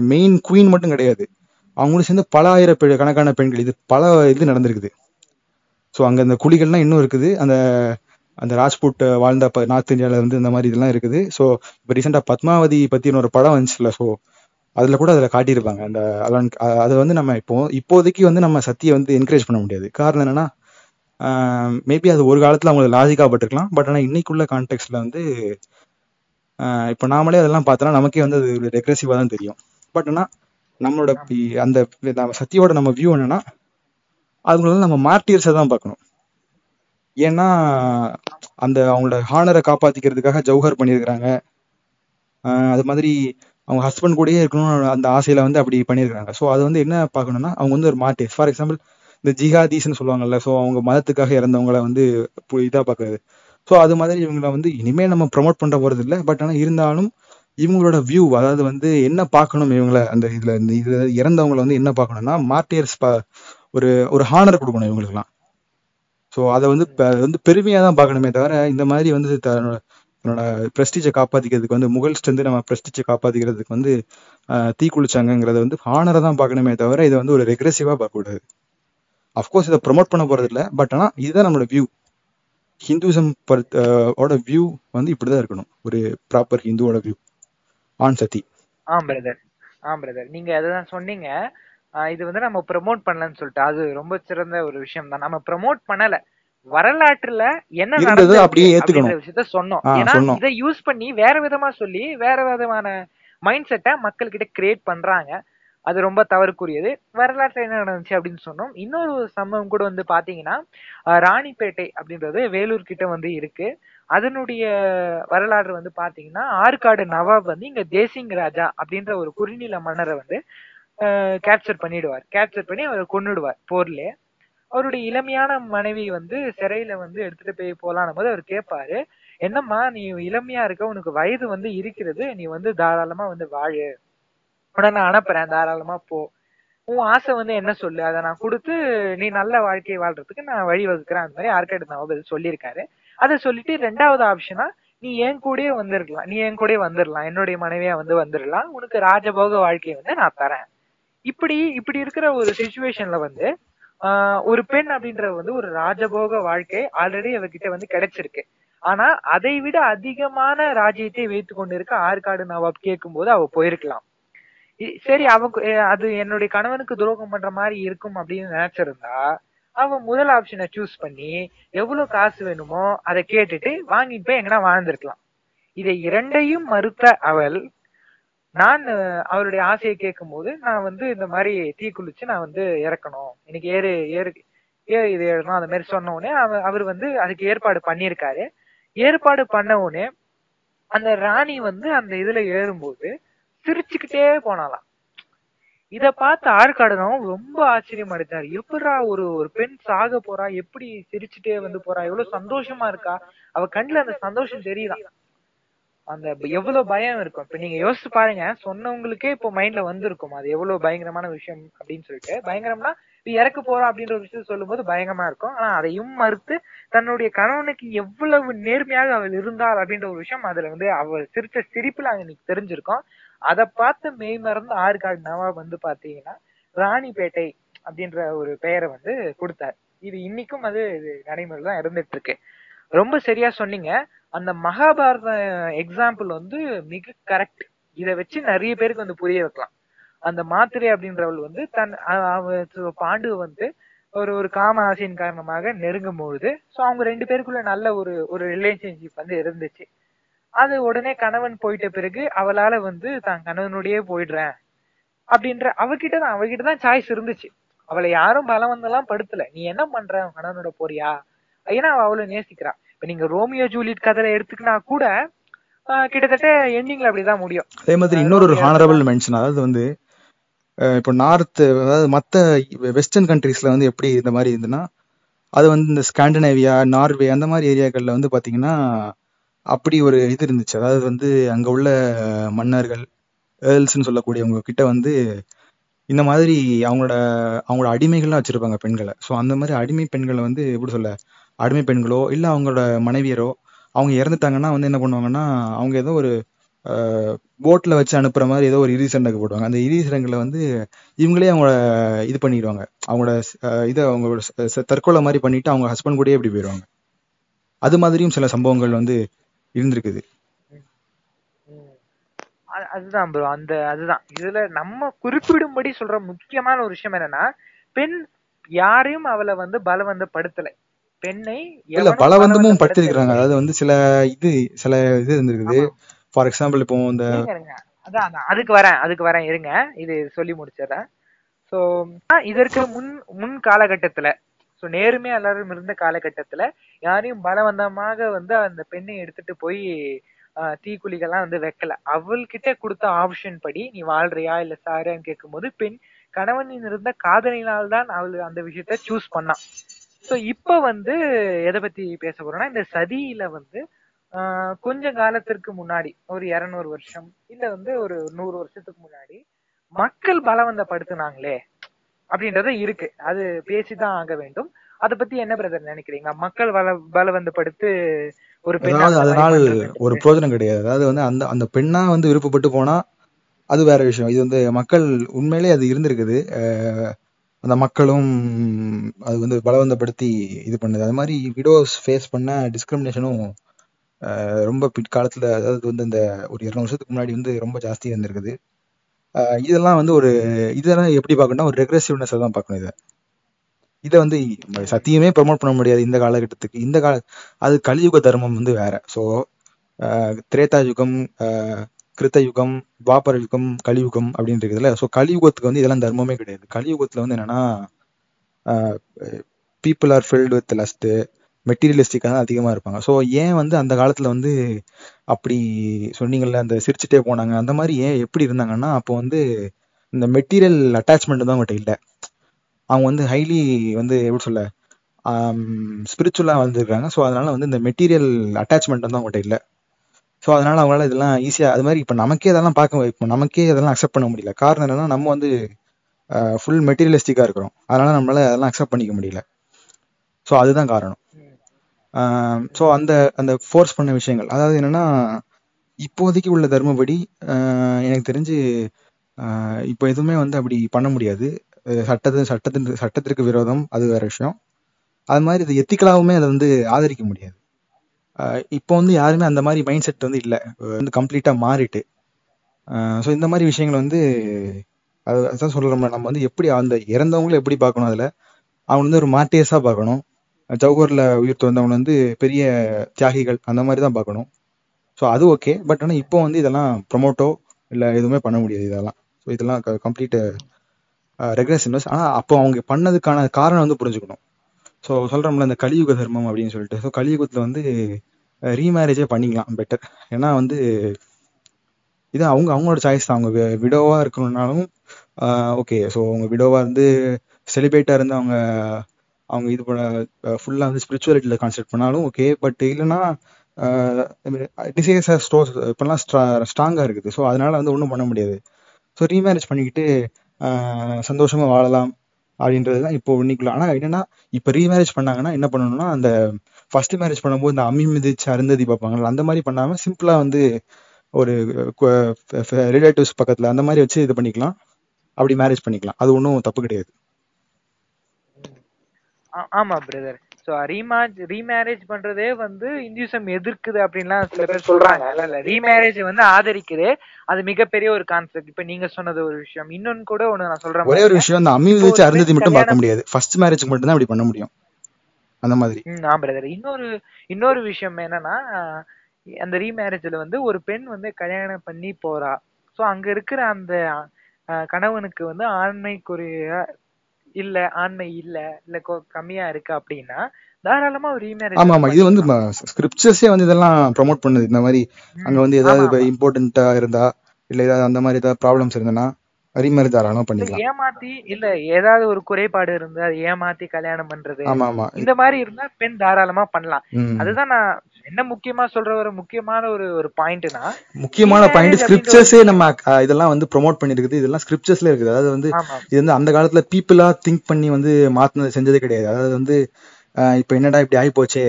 மெயின் குயின் மட்டும் கிடையாது. அவங்களும் சேர்ந்து பல ஆயிரம் பெ- கணக்கான பெண்கள். இது பல இது நடந்திருக்குது. ஸோ அங்கே அந்த குழிகள்லாம் இன்னும் இருக்குது. அந்த அந்த ராஜ்புட் வாழ்ந்த நார்த் இந்தியாவில் வந்து இந்த மாதிரி இதெல்லாம் இருக்குது. ஸோ இப்போ ரீசெண்டாக பத்மாவதி பற்றின ஒரு படம் வந்துச்சுல ஸோ அதில் கூட அதில் காட்டியிருப்பாங்க. அந்த அலான் அது வந்து நம்ம இப்போ இப்போதைக்கு வந்து நம்ம சத்தியை வந்து என்கரேஜ் பண்ண முடியாது. காரணம் என்னன்னா மேபி அது ஒரு காலத்தில் அவங்களுக்கு லாஜிக்காக பட்டிருக்கலாம். பட் ஆனால் இன்னைக்குள்ள கான்டெக்ட்ல வந்து இப்போ நாமளே அதெல்லாம் பார்த்தோன்னா நமக்கே வந்து அது ஒரு ரெக்ரெசிவா தான் தெரியும். பட் ஆனால் நம்மளோட பி- அந்த நம்ம சத்தியோட நம்ம வியூ என்னன்னா அதுங்களை நம்ம மார்ட்டியர்ஸை தான் பார்க்கணும். ஏன்னா அந்த அவங்களோட ஹானரை காப்பாத்திக்கிறதுக்காக ஜவுஹர் பண்ணியிருக்கிறாங்க. அது மாதிரி அவங்க ஹஸ்பண்ட் கூடயே இருக்கணும் அந்த ஆசையில வந்து அப்படி பண்ணியிருக்காங்க ஸோ அது வந்து என்ன பார்க்கணும்னா அவங்க வந்து ஒரு மார்ட்டியர் ஃபார் எக்ஸாம்பிள் இந்த ஜிஹாதீஸ்ன்னு சொல்லுவாங்கல்ல ஸோ அவங்க மதத்துக்காக இறந்தவங்கள வந்து இதாக பார்க்கறது. ஸோ அது மாதிரி இவங்கள வந்து இனிமே நம்ம ப்ரமோட் பண்ற போறது இல்லை பட் ஆனால் இருந்தாலும் இவங்களோட வியூ அதாவது வந்து என்ன பார்க்கணும் இவங்கள அந்த இதுல இந்த இதில் இறந்தவங்கள வந்து என்ன பார்க்கணும்னா மார்ட்டியர்ஸ் ஒரு ஒரு ஹானர் கொடுக்கணும் இவங்களுக்குலாம் ஸோ அதை வந்து வந்து பெருமையா தான் பார்க்கணுமே தவிர இந்த மாதிரி வந்து தன்னோட தன்னோட பிரஸ்டீஜை காப்பாத்திக்கிறதுக்கு வந்து முகல்ஸ்ட் வந்து நம்ம பிரஸ்டீஜை காப்பாத்திக்கிறதுக்கு வந்து ஆஹ், தீ குளிச்சாங்கிறத வந்து ஹானரை தான் பார்க்கணுமே தவிர இதை வந்து ஒரு ரெக்ரெசிவாக பார்க்கக்கூடாது. அஃப்கோர்ஸ் இதை ப்ரொமோட் பண்ண போகிறது இல்லை பட் ஆனால் இதுதான் நம்மளோட வியூ ஹிந்துசம் ஓட வியூ வந்து இப்படிதான் இருக்கணும். ஒரு ப்ராப்பர் ஹிந்துவோட வியூ ஆன் சத்தி. ஆ பிரதர் ஆ பிரதர் நீங்க அதுதான் சொன்னீங்க. இது வந்து நம்ம ப்ரோமோட் பண்ணலன்னு சொல்லிட்டு அது ரொம்ப சிறந்த ஒரு விஷயம் தான் நம்ம ப்ரோமோட் பண்ணல. வரலாற்றுல என்ன நடந்தது அப்படியே ஏத்துக்கணும். விஷயத்த சொன்னோம். ஏன்னா. இதை யூஸ் பண்ணி வேற விதமா சொல்லி வேற விதமான மைண்ட் செட்டை மக்கள் கிட்ட கிரியேட் பண்றாங்க. அது ரொம்ப தவறுக்குரியது. வரலாற்றுல என்ன நடந்துச்சு அப்படின்னு சொன்னோம். இன்னொரு சம்பவம் கூட வந்து பாத்தீங்கன்னா ராணிப்பேட்டை அப்படின்றது வேலூர் கிட்ட வந்து இருக்கு. அதனுடைய வரலாறு வந்து பாத்தீங்கன்னா ஆற்காடு நவாப் வந்து இங்க தேசிங் ராஜா அப்படின்ற ஒரு குறுநில மன்னரை வந்து கேப்சர் பண்ணிடுவார். கேப்சர் பண்ணி அவரை கொன்னுடுவார் போர்லயே அவருடைய இளமையான மனைவி வந்து சிறையில வந்து எடுத்துட்டு போய் போலாம் போது அவர் கேட்பாரு என்னம்மா நீ இளமையா இருக்க உனக்கு வயது வந்து இருக்கிறது நீ வந்து தாராளமா வந்து வாழு. உடனே நான் அனுப்புறேன் தாராளமா போ. உன் ஆசை வந்து என்ன சொல்லு? அதை நான் கொடுத்து நீ நல்ல வாழ்க்கையை வாழ்றதுக்கு நான் வழி வகுக்கிறேன். அந்த மாதிரி ஆர்கேட் நவாப் சொல்லியிருக்காரு. அதை சொல்லிட்டு ரெண்டாவது ஆப்ஷனா நீ என் கூடயே வந்துருக்கலாம். நீ என் கூடயே வந்துடலாம் என்னுடைய மனைவியா வந்து வந்துடலாம் உனக்கு ராஜபோக வாழ்க்கையை வந்து நான் தரேன். இப்படி இப்படி இருக்கிற ஒரு சுச்சுவேஷன்ல வந்து ஒரு பெண் அப்படின்ற வந்து ஒரு ராஜபோக வாழ்க்கை ஆல்ரெடி அவகிட்ட வந்து கிடைச்சிருக்கு. ஆனா அதை விட அதிகமான ராஜ்யத்தை வைத்து கொண்டிருக்க ஆற்காடு நவாப் கேட்கும்போது அவ போயிருக்கலாம். இ- சரி அவக்கு அது என்னுடைய கணவனுக்கு துரோகம் பண்ற மாதிரி இருக்கும் அப்படின்னு நினைச்சிருந்தா அவ முதல் ஆப்ஷனை சூஸ் பண்ணி எவ்வளவு காசு வேணுமோ அதை கேட்டுட்டு வாங்கிட்டு போய் எங்கன்னா வாழ்ந்திருக்கலாம். இதை இரண்டையும் மறுத்த அவள் நான் அவருடைய ஆசையை கேட்கும் போது நான் வந்து இந்த மாதிரி தீ குளிச்சு நான் வந்து இறக்கணும். எனக்கு ஏறு ஏறு ஏ இது ஏறணும் அந்த மாதிரி சொன்ன உடனே அவ- அவர் வந்து அதுக்கு ஏற்பாடு பண்ணியிருக்காரு. ஏற்பாடு பண்ண உடனே அந்த ராணி வந்து அந்த இதுல ஏறும்போது சிரிச்சுக்கிட்டே போனாலாம் இத பார்த்து ஆற்காடுனவும் ரொம்ப ஆச்சரியம் அடைத்தார் எப்படா ஒரு ஒரு பெண் சாக போறா? எப்படி சிரிச்சுட்டே வந்து போறா? எவ்வளவு சந்தோஷமா இருக்கா? அவ கண்ணுல அந்த சந்தோஷம் தெரியுதான். அந்த எவ்வளவு பயம் இருக்கும். இப்ப நீங்க யோசிச்சு பாருங்க சொன்னவங்களுக்கே இப்போ மைண்ட்ல வந்திருக்கும். அது எவ்வளவு பயங்கரமான விஷயம் அப்படின்னு சொல்லிட்டு. பயங்கரம்னா இறக்க போறோம் அப்படின்ற ஒரு சொல்லும் சொல்லும்போது பயங்கரமா இருக்கும். ஆனா அதையும் மறுத்து தன்னுடைய கணவனுக்கு எவ்வளவு நேர்மையாக அவள் இருந்தாள் அப்படின்ற ஒரு விஷயம் அதுல வந்து அவள் சிரிச்ச சிரிப்புல அன்னைக்கு தெரிஞ்சிருக்கும். அதை பார்த்து மெய் மறந்து ஆற்காடு நவா வந்து பாத்தீங்கன்னா ராணிப்பேட்டை அப்படின்ற ஒரு பெயரை வந்து கொடுத்தார். இது இன்னைக்கும் அது நடைமுறை நடைமுறையில் தான் இருந்துட்டு இருக்கு. ரொம்ப சரியா சொன்னீங்க. அந்த மகாபாரத எக்ஸாம்பிள் வந்து மிக கரெக்ட் இதை வச்சு நிறைய பேருக்கு வந்து புரிய வைக்கலாம். அந்த மாத்திரை அப்படின்றவள் வந்து தன் அவ பாண்டு வந்து ஒரு ஒரு காம ஆசையின் காரணமாக நெருங்கும் பொழுது ஸோ அவங்க ரெண்டு பேருக்குள்ள நல்ல ஒரு ஒரு ரிலேஷன்ஷிப் வந்து இருந்துச்சு. அது உடனே கணவன் போயிட்ட பிறகு அவளால வந்து தான் கணவனுடைய போயிடுறேன் அப்படின்ற அவகிட்ட தான் அவகிட்ட தான் சாய்ஸ் இருந்துச்சு. அவளை யாரும் பலம் வந்தெல்லாம் படுத்தல. நீ என்ன பண்ற? கணவனோட போறியா? ஏன்னா அவ அவளை நேசிக்கிறான் இப்ப நீங்க ரோமியோ ஜூலியட் கதையில எடுத்துக்கினா கூட கிட்டத்தட்ட எண்டிங்ல அப்படிதான் முடியும். அதே மாதிரி இன்னொரு ஒரு ஹானரபிள் மென்ஷன் அதாவது வந்து இப்போ நார்த் அதாவது மற்ற வெஸ்டர்ன் கண்ட்ரீஸ்ல வந்து எப்படி இந்த மாதிரி இருந்துன்னா அது வந்து இந்த ஸ்காண்டினேவியா நார்வே அந்த மாதிரி ஏரியாக்கள்ல வந்து பாத்தீங்கன்னா அப்படி ஒரு இது இருந்துச்சு. அதாவது வந்து அங்க உள்ள மன்னர்கள் ஏர்ல்ஸ்னு சொல்லக்கூடியவங்க கிட்ட வந்து இந்த மாதிரி அவங்களோட அவங்களோட அடிமைகள்லாம் வச்சிருப்பாங்க பெண்களை. ஸோ அந்த மாதிரி அடிமை பெண்களை வந்து எப்படி சொல்ல அடிமை பெண்களோ இல்லை அவங்களோட மனைவியரோ அவங்க இறந்துட்டாங்கன்னா வந்து என்ன பண்ணுவாங்கன்னா அவங்க ஏதோ ஒரு போட்டில் வச்சு அனுப்புற மாதிரி ஏதோ ஒரு இறுதி சண்டைக்கு போடுவாங்க. அந்த இறுதி சண்டைகளை வந்து இவங்களே அவங்கள இது பண்ணிடுவாங்க. அவங்களோட இதை அவங்களோட தற்கொலை மாதிரி பண்ணிட்டு அவங்க ஹஸ்பண்ட் கூடயே இப்படி போயிடுவாங்க அது மாதிரியும் சில சம்பவங்கள் வந்து இருந்திருக்குது. அது- அதுதான் ப்ரோ அந்த அதுதான். இதுல நம்ம குறிப்பிடும்படி சொல்ற முக்கியமான ஒரு விஷயம் என்னன்னா பெண் யாரையும் அவளை வந்து பலவந்தப்படுத்தலை. பெண்ணை இல்ல பலவந்தமும் படுத்திருக்கிறாங்க. அதாவது வந்து சில இது சில இது இருந்திருக்குது. ஃபார் எக்ஸாம்பிள் இப்போ இந்த அதான் அதுக்கு வரேன் அதுக்கு வரேன். இருங்க. இது சொல்லி முடிச்சிடுறேன். ஸோ இதற்கு முன் முன் காலகட்டத்துல ஸோ நேர்மையா எல்லாரும் இருந்த காலகட்டத்துல யாரையும் பலவந்தமாக வந்து அந்த பெண்ணை எடுத்துட்டு போய் தீக்குழிகள்லாம் வந்து வைக்கல. அவள்கிட்ட கொடுத்த ஆப்ஷன் படி நீ வாழ்றியா? இல்ல சாரியான்னு கேட்கும்போது பெண் கணவனின் இருந்த காதலினால் தான் அவள் அந்த விஷயத்த சூஸ் பண்ணான் ஸோ இப்போ வந்து எதை பத்தி பேச போறோம்னா இந்த சதியில வந்து ஆஹ் கொஞ்ச காலத்திற்கு முன்னாடி ஒரு இருநூறு வருஷம் இல்ல வந்து ஒரு நூறு வருஷத்துக்கு முன்னாடி மக்கள் பலவந்தப்படுத்தினாங்களே அப்படின்றது இருக்கு. அது பேசிதான் ஆக வேண்டும். அத பத்தி என்ன பிரதர் நினைக்கிறீங்க? மக்கள் பல பலவந்தப்படுத்து ஒரு பெண்ணை அதாவது அந்த மாதிரி அதனால் பண்றதுன்றது. ஒரு பிரயோஜனம் கிடையாது. அதாவது வந்து அந்த அந்த பெண்ணா வந்து விருப்பப்பட்டு போனா அது வேற விஷயம். இது வந்து மக்கள் உண்மையிலே அது இருந்திருக்குது. அந்த மக்களும் அது வந்து பலவந்தப்படுத்தி இது பண்ணுது. அது மாதிரி விடோஸ் ஃபேஸ் பண்ண டிஸ்கிரிமினேஷனும் ரொம்ப பிற்காலத்தில் அதாவது வந்து இந்த ஒரு இருநூறு வருஷத்துக்கு முன்னாடி வந்து ரொம்ப ஜாஸ்தி இருந்திருக்குது. இதெல்லாம் வந்து ஒரு இதெல்லாம் எப்படி பார்க்கணும்னா ஒரு ரெக்ரெசிவ்னஸ் தான் பார்க்கணும் இதை. இதை வந்து சத்தியமே ப்ரமோட் பண்ண முடியாது இந்த காலகட்டத்துக்கு. இந்த கால அது கலியுக தர்மம் வந்து வேற. ஸோ திரேதா யுகம் கிருத்த யுகம் துவாபர யுகம் கலியுகம் அப்படின்னு இருக்குதுல்ல ஸோ கலியுகத்துக்கு வந்து இதெல்லாம் தர்மமே கிடையாது. கலியுகத்துல வந்து என்னன்னா people are filled with lust மெட்டீரியலிஸ்டிக்காக தான் அதிகமாக இருப்பாங்க. ஸோ ஏன் வந்து அந்த காலத்தில் வந்து அப்படி சொன்னீங்கல்ல அந்த சிரிச்சுட்டே போனாங்க. அந்த மாதிரி ஏன் எப்படி இருந்தாங்கன்னா அப்போ வந்து இந்த மெட்டீரியல் அட்டாச்மெண்ட் தான் அவங்ககிட்ட இல்லை. அவங்க வந்து ஹைலி வந்து எப்படி சொல்ல ஸ்பிரிச்சுவலாக வந்திருக்காங்க ஸோ அதனால வந்து இந்த மெட்டீரியல் அட்டாச்மெண்ட் வந்து அவங்ககிட்ட இல்லை. ஸோ அதனால அவங்களால இதெல்லாம் ஈஸியாக அது மாதிரி இப்போ நமக்கே இதெல்லாம் பார்க்க இப்போ நமக்கே இதெல்லாம் அக்செப்ட் பண்ண முடியல. காரணம் என்னன்னா நம்ம வந்து ஃபுல் மெட்டீரியலிஸ்டிக்காக இருக்கிறோம். அதனால நம்மளால அதெல்லாம் அக்செப்ட் பண்ணிக்க முடியல. ஸோ அதுதான் காரணம். ஸோ அந்த அந்த ஃபோர்ஸ் பண்ண விஷயங்கள். அதாவது என்னன்னா இப்போதைக்கு உள்ள தர்மபடி எனக்கு தெரிஞ்சு இப்போ எதுவுமே வந்து அப்படி பண்ண முடியாது. சட்டத்து சட்டத்தின் சட்டத்திற்கு விரோதம். அது வேற விஷயம். அது மாதிரி இது எத்திக்கலாகவுமே அதை வந்து ஆதரிக்க முடியாது. இப்போ வந்து யாருமே அந்த மாதிரி மைண்ட் செட் வந்து இல்லை. வந்து கம்ப்ளீட்டாக மாறிட்டு. ஸோ இந்த மாதிரி விஷயங்கள் வந்து அது அதான் சொல்கிறோம் நம்ம வந்து எப்படி அந்த இறந்தவங்களை எப்படி பார்க்கணும் அதில்? அவங்க வந்து ஒரு மார்டியஸாக பார்க்கணும். ஜவஹர்ல உயிர் தந்தவங்க வந்து பெரிய தியாகிகள் அந்த மாதிரி தான் பார்க்கணும். ஸோ அது ஓகே பட் ஆனால் இப்போ வந்து இதெல்லாம் ப்ரொமோட்டோ இல்லை எதுவுமே பண்ண முடியாது இதெல்லாம். ஸோ இதெல்லாம் கம்ப்ளீட் ரெக்ரெசிவ்னஸ் ஆனால் அப்போ அவங்க பண்ணதுக்கான காரணம் வந்து புரிஞ்சுக்கணும். ஸோ சொல்கிறோம்ல இந்த கலியுக தர்மம் அப்படின்னு சொல்லிட்டு. ஸோ கலியுகத்தில் வந்து ரீமேரேஜே பண்ணிக்கலாம் பெட்டர் ஏன்னா வந்து இது அவங்க அவங்களோட சாய்ஸ் தான். அவங்க விடோவாக இருக்கணும்னாலும் ஓகே ஸோ அவங்க விடோவாக இருந்து செலிப்ரேட்டாக இருந்து அவங்க அவங்க இது ஃபுல்லாக வந்து ஸ்பிரிச்சுவாலிட்டியில் கான்செப்ட் பண்ணாலும் ஓகே பட் இல்லைன்னா டிசைஸ் ஸ்டோர்ஸ் இப்போல்லாம் ஸ்ட்ரா ஸ்ட்ராங்காக இருக்குது. ஸோ அதனால் வந்து ஒன்றும் பண்ண முடியாது. ஸோ ரீமேரேஜ் பண்ணிக்கிட்டு சந்தோஷமாக வாழலாம். அப்படின்றது தான் இப்போ இன்னைக்குள்ள ஆனால் என்னன்னா இப்போ ரீமேரேஜ் பண்ணாங்கன்னா என்ன பண்ணணும்னா அந்த ஃபர்ஸ்ட் மேரேஜ் பண்ணும்போது இந்த அம்மி மிதிச்சு அருந்ததி பார்ப்பாங்கல்ல அந்த மாதிரி பண்ணாமல் சிம்பிளாக வந்து ஒரு ரிலேட்டிவ்ஸ் பக்கத்தில் அந்த மாதிரி வச்சு இது பண்ணிக்கலாம். அப்படி மேரேஜ் பண்ணிக்கலாம். அது ஒன்றும் தப்பு கிடையாது. ஆமா பிரதர் சோ ரீமேஜ் ரீமேரேஜ் பண்றதே வந்து இந்துசம் எதிர்க்குது அப்படின்லாம் சில பேர் சொல்றாங்க. இல்ல இல்ல ரீமேரேஜ் வந்து ஆதரிக்குது. அது மிகப்பெரிய ஒரு கான்செப்ட் இப்ப நீங்க சொன்னது ஒரு விஷயம். இன்னொன்னு கூட ஒண்ணு நான் சொல்றேன் ஒரே ஒரு. விஷயம் அந்த அம்மி ஒரு அருந்ததி மட்டும் பார்க்க முடியாது. ஃபர்ஸ்ட் மேரேஜ்க்கு மட்டும் தான் அப்படி பண்ண முடியும். அந்த மாதிரி. ஆ பிரதர் இன்னொரு இன்னொரு விஷயம் என்னன்னா அந்த ரீமேரேஜ்ல வந்து ஒரு பெண் வந்து கல்யாணம் பண்ணி போறா. சோ அங்க இருக்கிற அந்த கணவனுக்கு வந்து ஆண்மைக்குரிய இல்ல ஆண்மை இல்ல இல்ல கம்மியா இருக்கு அப்படின்னா தாராளமா ஒரு ரீமேரேஜ் ஆமா ஆமா இது வந்து ஸ்கிரிப்சர்ஸே வந்து இதெல்லாம் ப்ரோமோட் பண்ணுது. இந்த மாதிரி அங்க வந்து ஏதாவது இம்பார்ட்டண்டா இருந்தா இல்ல ஏதாவது அந்த மாதிரி ஏதாவது ப்ராப்ளம்ஸ் இருந்ததுன்னா ரீமேரேஜ் தாராளமா பண்ணிக்கலாம். ஏமாத்தி இல்ல ஏதாவது ஒரு குறைபாடு இருந்து அதை ஏமாத்தி கல்யாணம் பண்றது. ஆமா ஆமா இந்த மாதிரி இருந்தா பெண் தாராளமா பண்ணலாம். அதுதான் நான் என்ன முக்கியமா சொல்ற ஒரு முக்கியமான ஒரு ஒரு பாயிண்ட்னா முக்கியமான பாயிண்ட் ஸ்கிரிப்சர்ஸே நம்ம இதெல்லாம் வந்து ப்ரோமோட் பண்ணிருக்குது இதெல்லாம் ஸ்கிரிப்சர்ஸ்ல இருக்குது. அதாவது வந்து இது வந்து அந்த காலத்துல பீப்புளா திங்க் பண்ணி வந்து மாத்தினது செஞ்சதே கிடையாது. அதாவது வந்து இப்ப என்னடா இப்படி ஆகி போச்சே